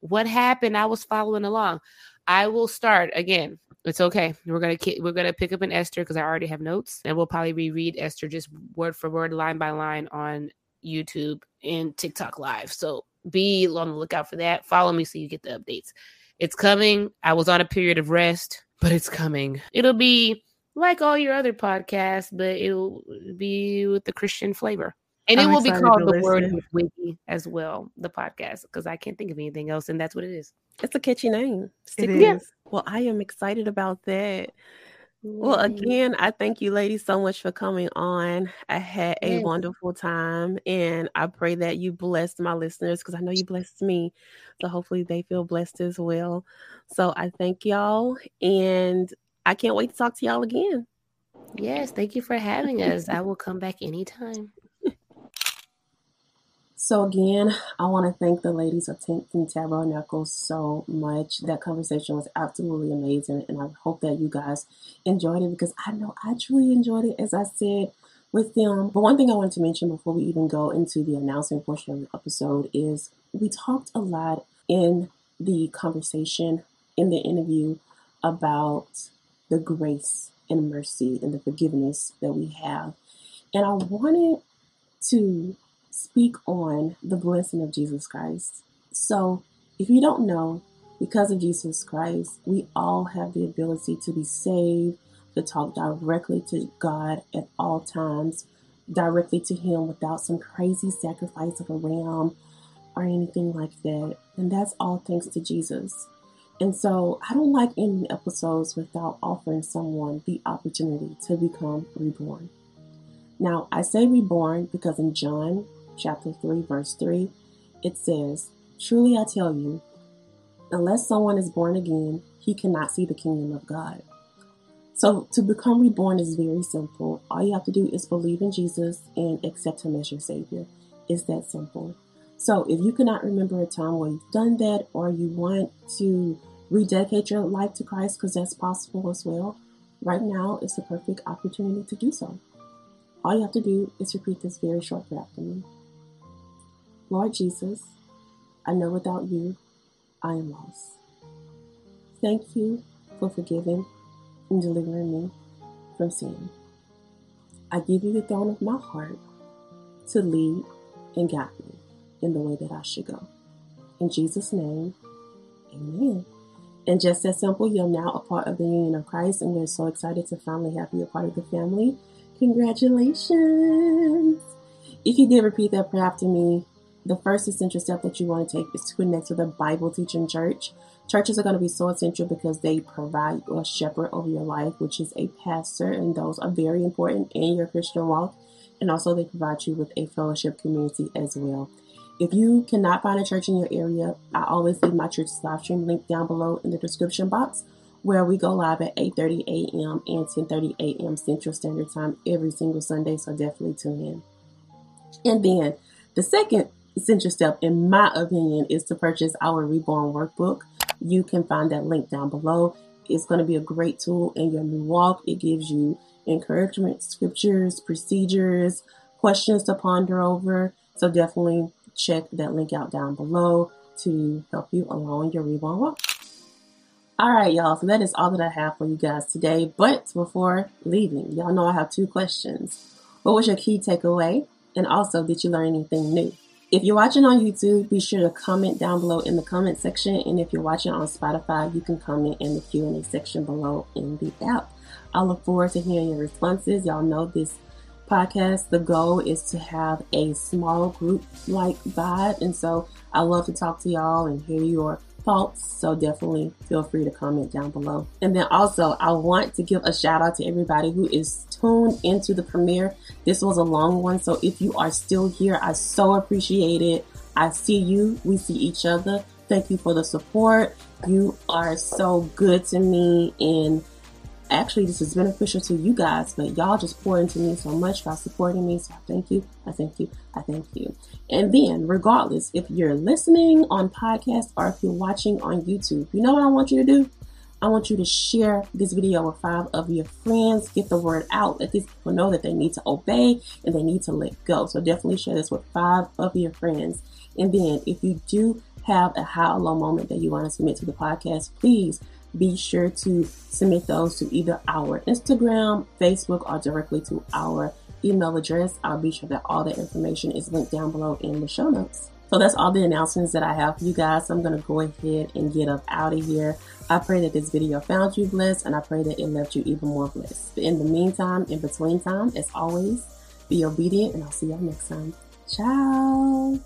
what happened? I was following along. I will start again. It's okay. We're gonna we're gonna pick up in Esther because I already have notes, and we'll probably reread Esther just word for word, line by line on YouTube and TikTok Live. So be on the lookout for that. Follow me so you get the updates. It's coming. I was on a period of rest, but it's coming. It'll be like all your other podcasts, but it'll be with the Christian flavor. And I'm it will be called The Word with Wiggy as well, the podcast, because I can't think of anything else, and that's what it is. It's a catchy name. Stick It is. Well, I am excited about that. Well, again, I thank you ladies so much for coming on. I had a Yes. wonderful time and I pray that you blessed my listeners because I know you blessed me. So hopefully they feel blessed as well. So I thank y'all and I can't wait to talk to y'all again. Yes, thank you for having us. I will come back anytime. So again, I want to thank the ladies of Tins and Tabernacle so much. That conversation was absolutely amazing, and I hope that you guys enjoyed it because I know I truly enjoyed it. As I said with them, but one thing I wanted to mention before we even go into the announcement portion of the episode is we talked a lot in the conversation in the interview about the grace and mercy and the forgiveness that we have, and I wanted to speak on the blessing of Jesus Christ. So, if you don't know, because of Jesus Christ, we all have the ability to be saved, to talk directly to God at all times, directly to Him without some crazy sacrifice of a ram or anything like that. And that's all thanks to Jesus. And so, I don't like ending episodes without offering someone the opportunity to become reborn. Now, I say reborn because in John chapter 3, verse 3, it says, Truly I tell you, unless someone is born again, he cannot see the kingdom of God. So, to become reborn is very simple. All you have to do is believe in Jesus and accept Him as your Savior. It's that simple. So, if you cannot remember a time where you've done that or you want to rededicate your life to Christ, because that's possible as well, right now is the perfect opportunity to do so. All you have to do is repeat this very short prayer after me. Lord Jesus, I know without you, I am lost. Thank you for forgiving and delivering me from sin. I give you the throne of my heart to lead and guide me in the way that I should go. In Jesus' name, amen. And just as simple, you're now a part of the union of Christ, and we're so excited to finally have you a part of the family. Congratulations! If you did repeat that prayer after me, the first essential step that you want to take is to connect with a Bible teaching church. Churches are going to be so essential because they provide a shepherd over your life, which is a pastor, and those are very important in your Christian walk. And also, they provide you with a fellowship community as well. If you cannot find a church in your area, I always leave my church's live stream link down below in the description box, where we go live at 8:30 a.m. and 10:30 a.m. Central Standard Time every single Sunday. So definitely tune in. And then the second essential step, in my opinion, is to purchase our Reborn Workbook. You can find that link down below. It's going to be a great tool in your new walk. It gives you encouragement, scriptures, procedures, questions to ponder over. So definitely check that link out down below to help you along your Reborn walk. All right, y'all. So that is all that I have for you guys today. But before leaving, y'all know I have two questions. What was your key takeaway? And also, did you learn anything new? If you're watching on YouTube, be sure to comment down below in the comment section. And if you're watching on Spotify, you can comment in the Q&A section below in the app. I look forward to hearing your responses. Y'all know this podcast, the goal is to have a small group like vibe. And so I love to talk to y'all and hear your thoughts. So definitely feel free to comment down below. And then also I want to give a shout out to everybody who is tuned into the premiere. This was a long one. So if you are still here, I so appreciate it. I see you. We see each other. Thank you for the support. You are so good to me and actually this is beneficial to you guys, but y'all just pour into me so much by supporting me. So I thank you. I thank you. I thank you. And then regardless, if you're listening on podcast or if you're watching on YouTube, you know what I want you to do? I want you to share this video with five of your friends. Get the word out. Let these people know that they need to obey and they need to let go. So definitely share this with five of your friends. And then if you do have a high or low moment that you want to submit to the podcast, please be sure to submit those to either our Instagram, Facebook, or directly to our email address. I'll be sure that all the information is linked down below in the show notes. So that's all the announcements that I have for you guys. I'm going to go ahead and get up out of here. I pray that this video found you blessed and I pray that it left you even more blessed. But in the meantime, in between time, as always, be obedient and I'll see y'all next time. Ciao.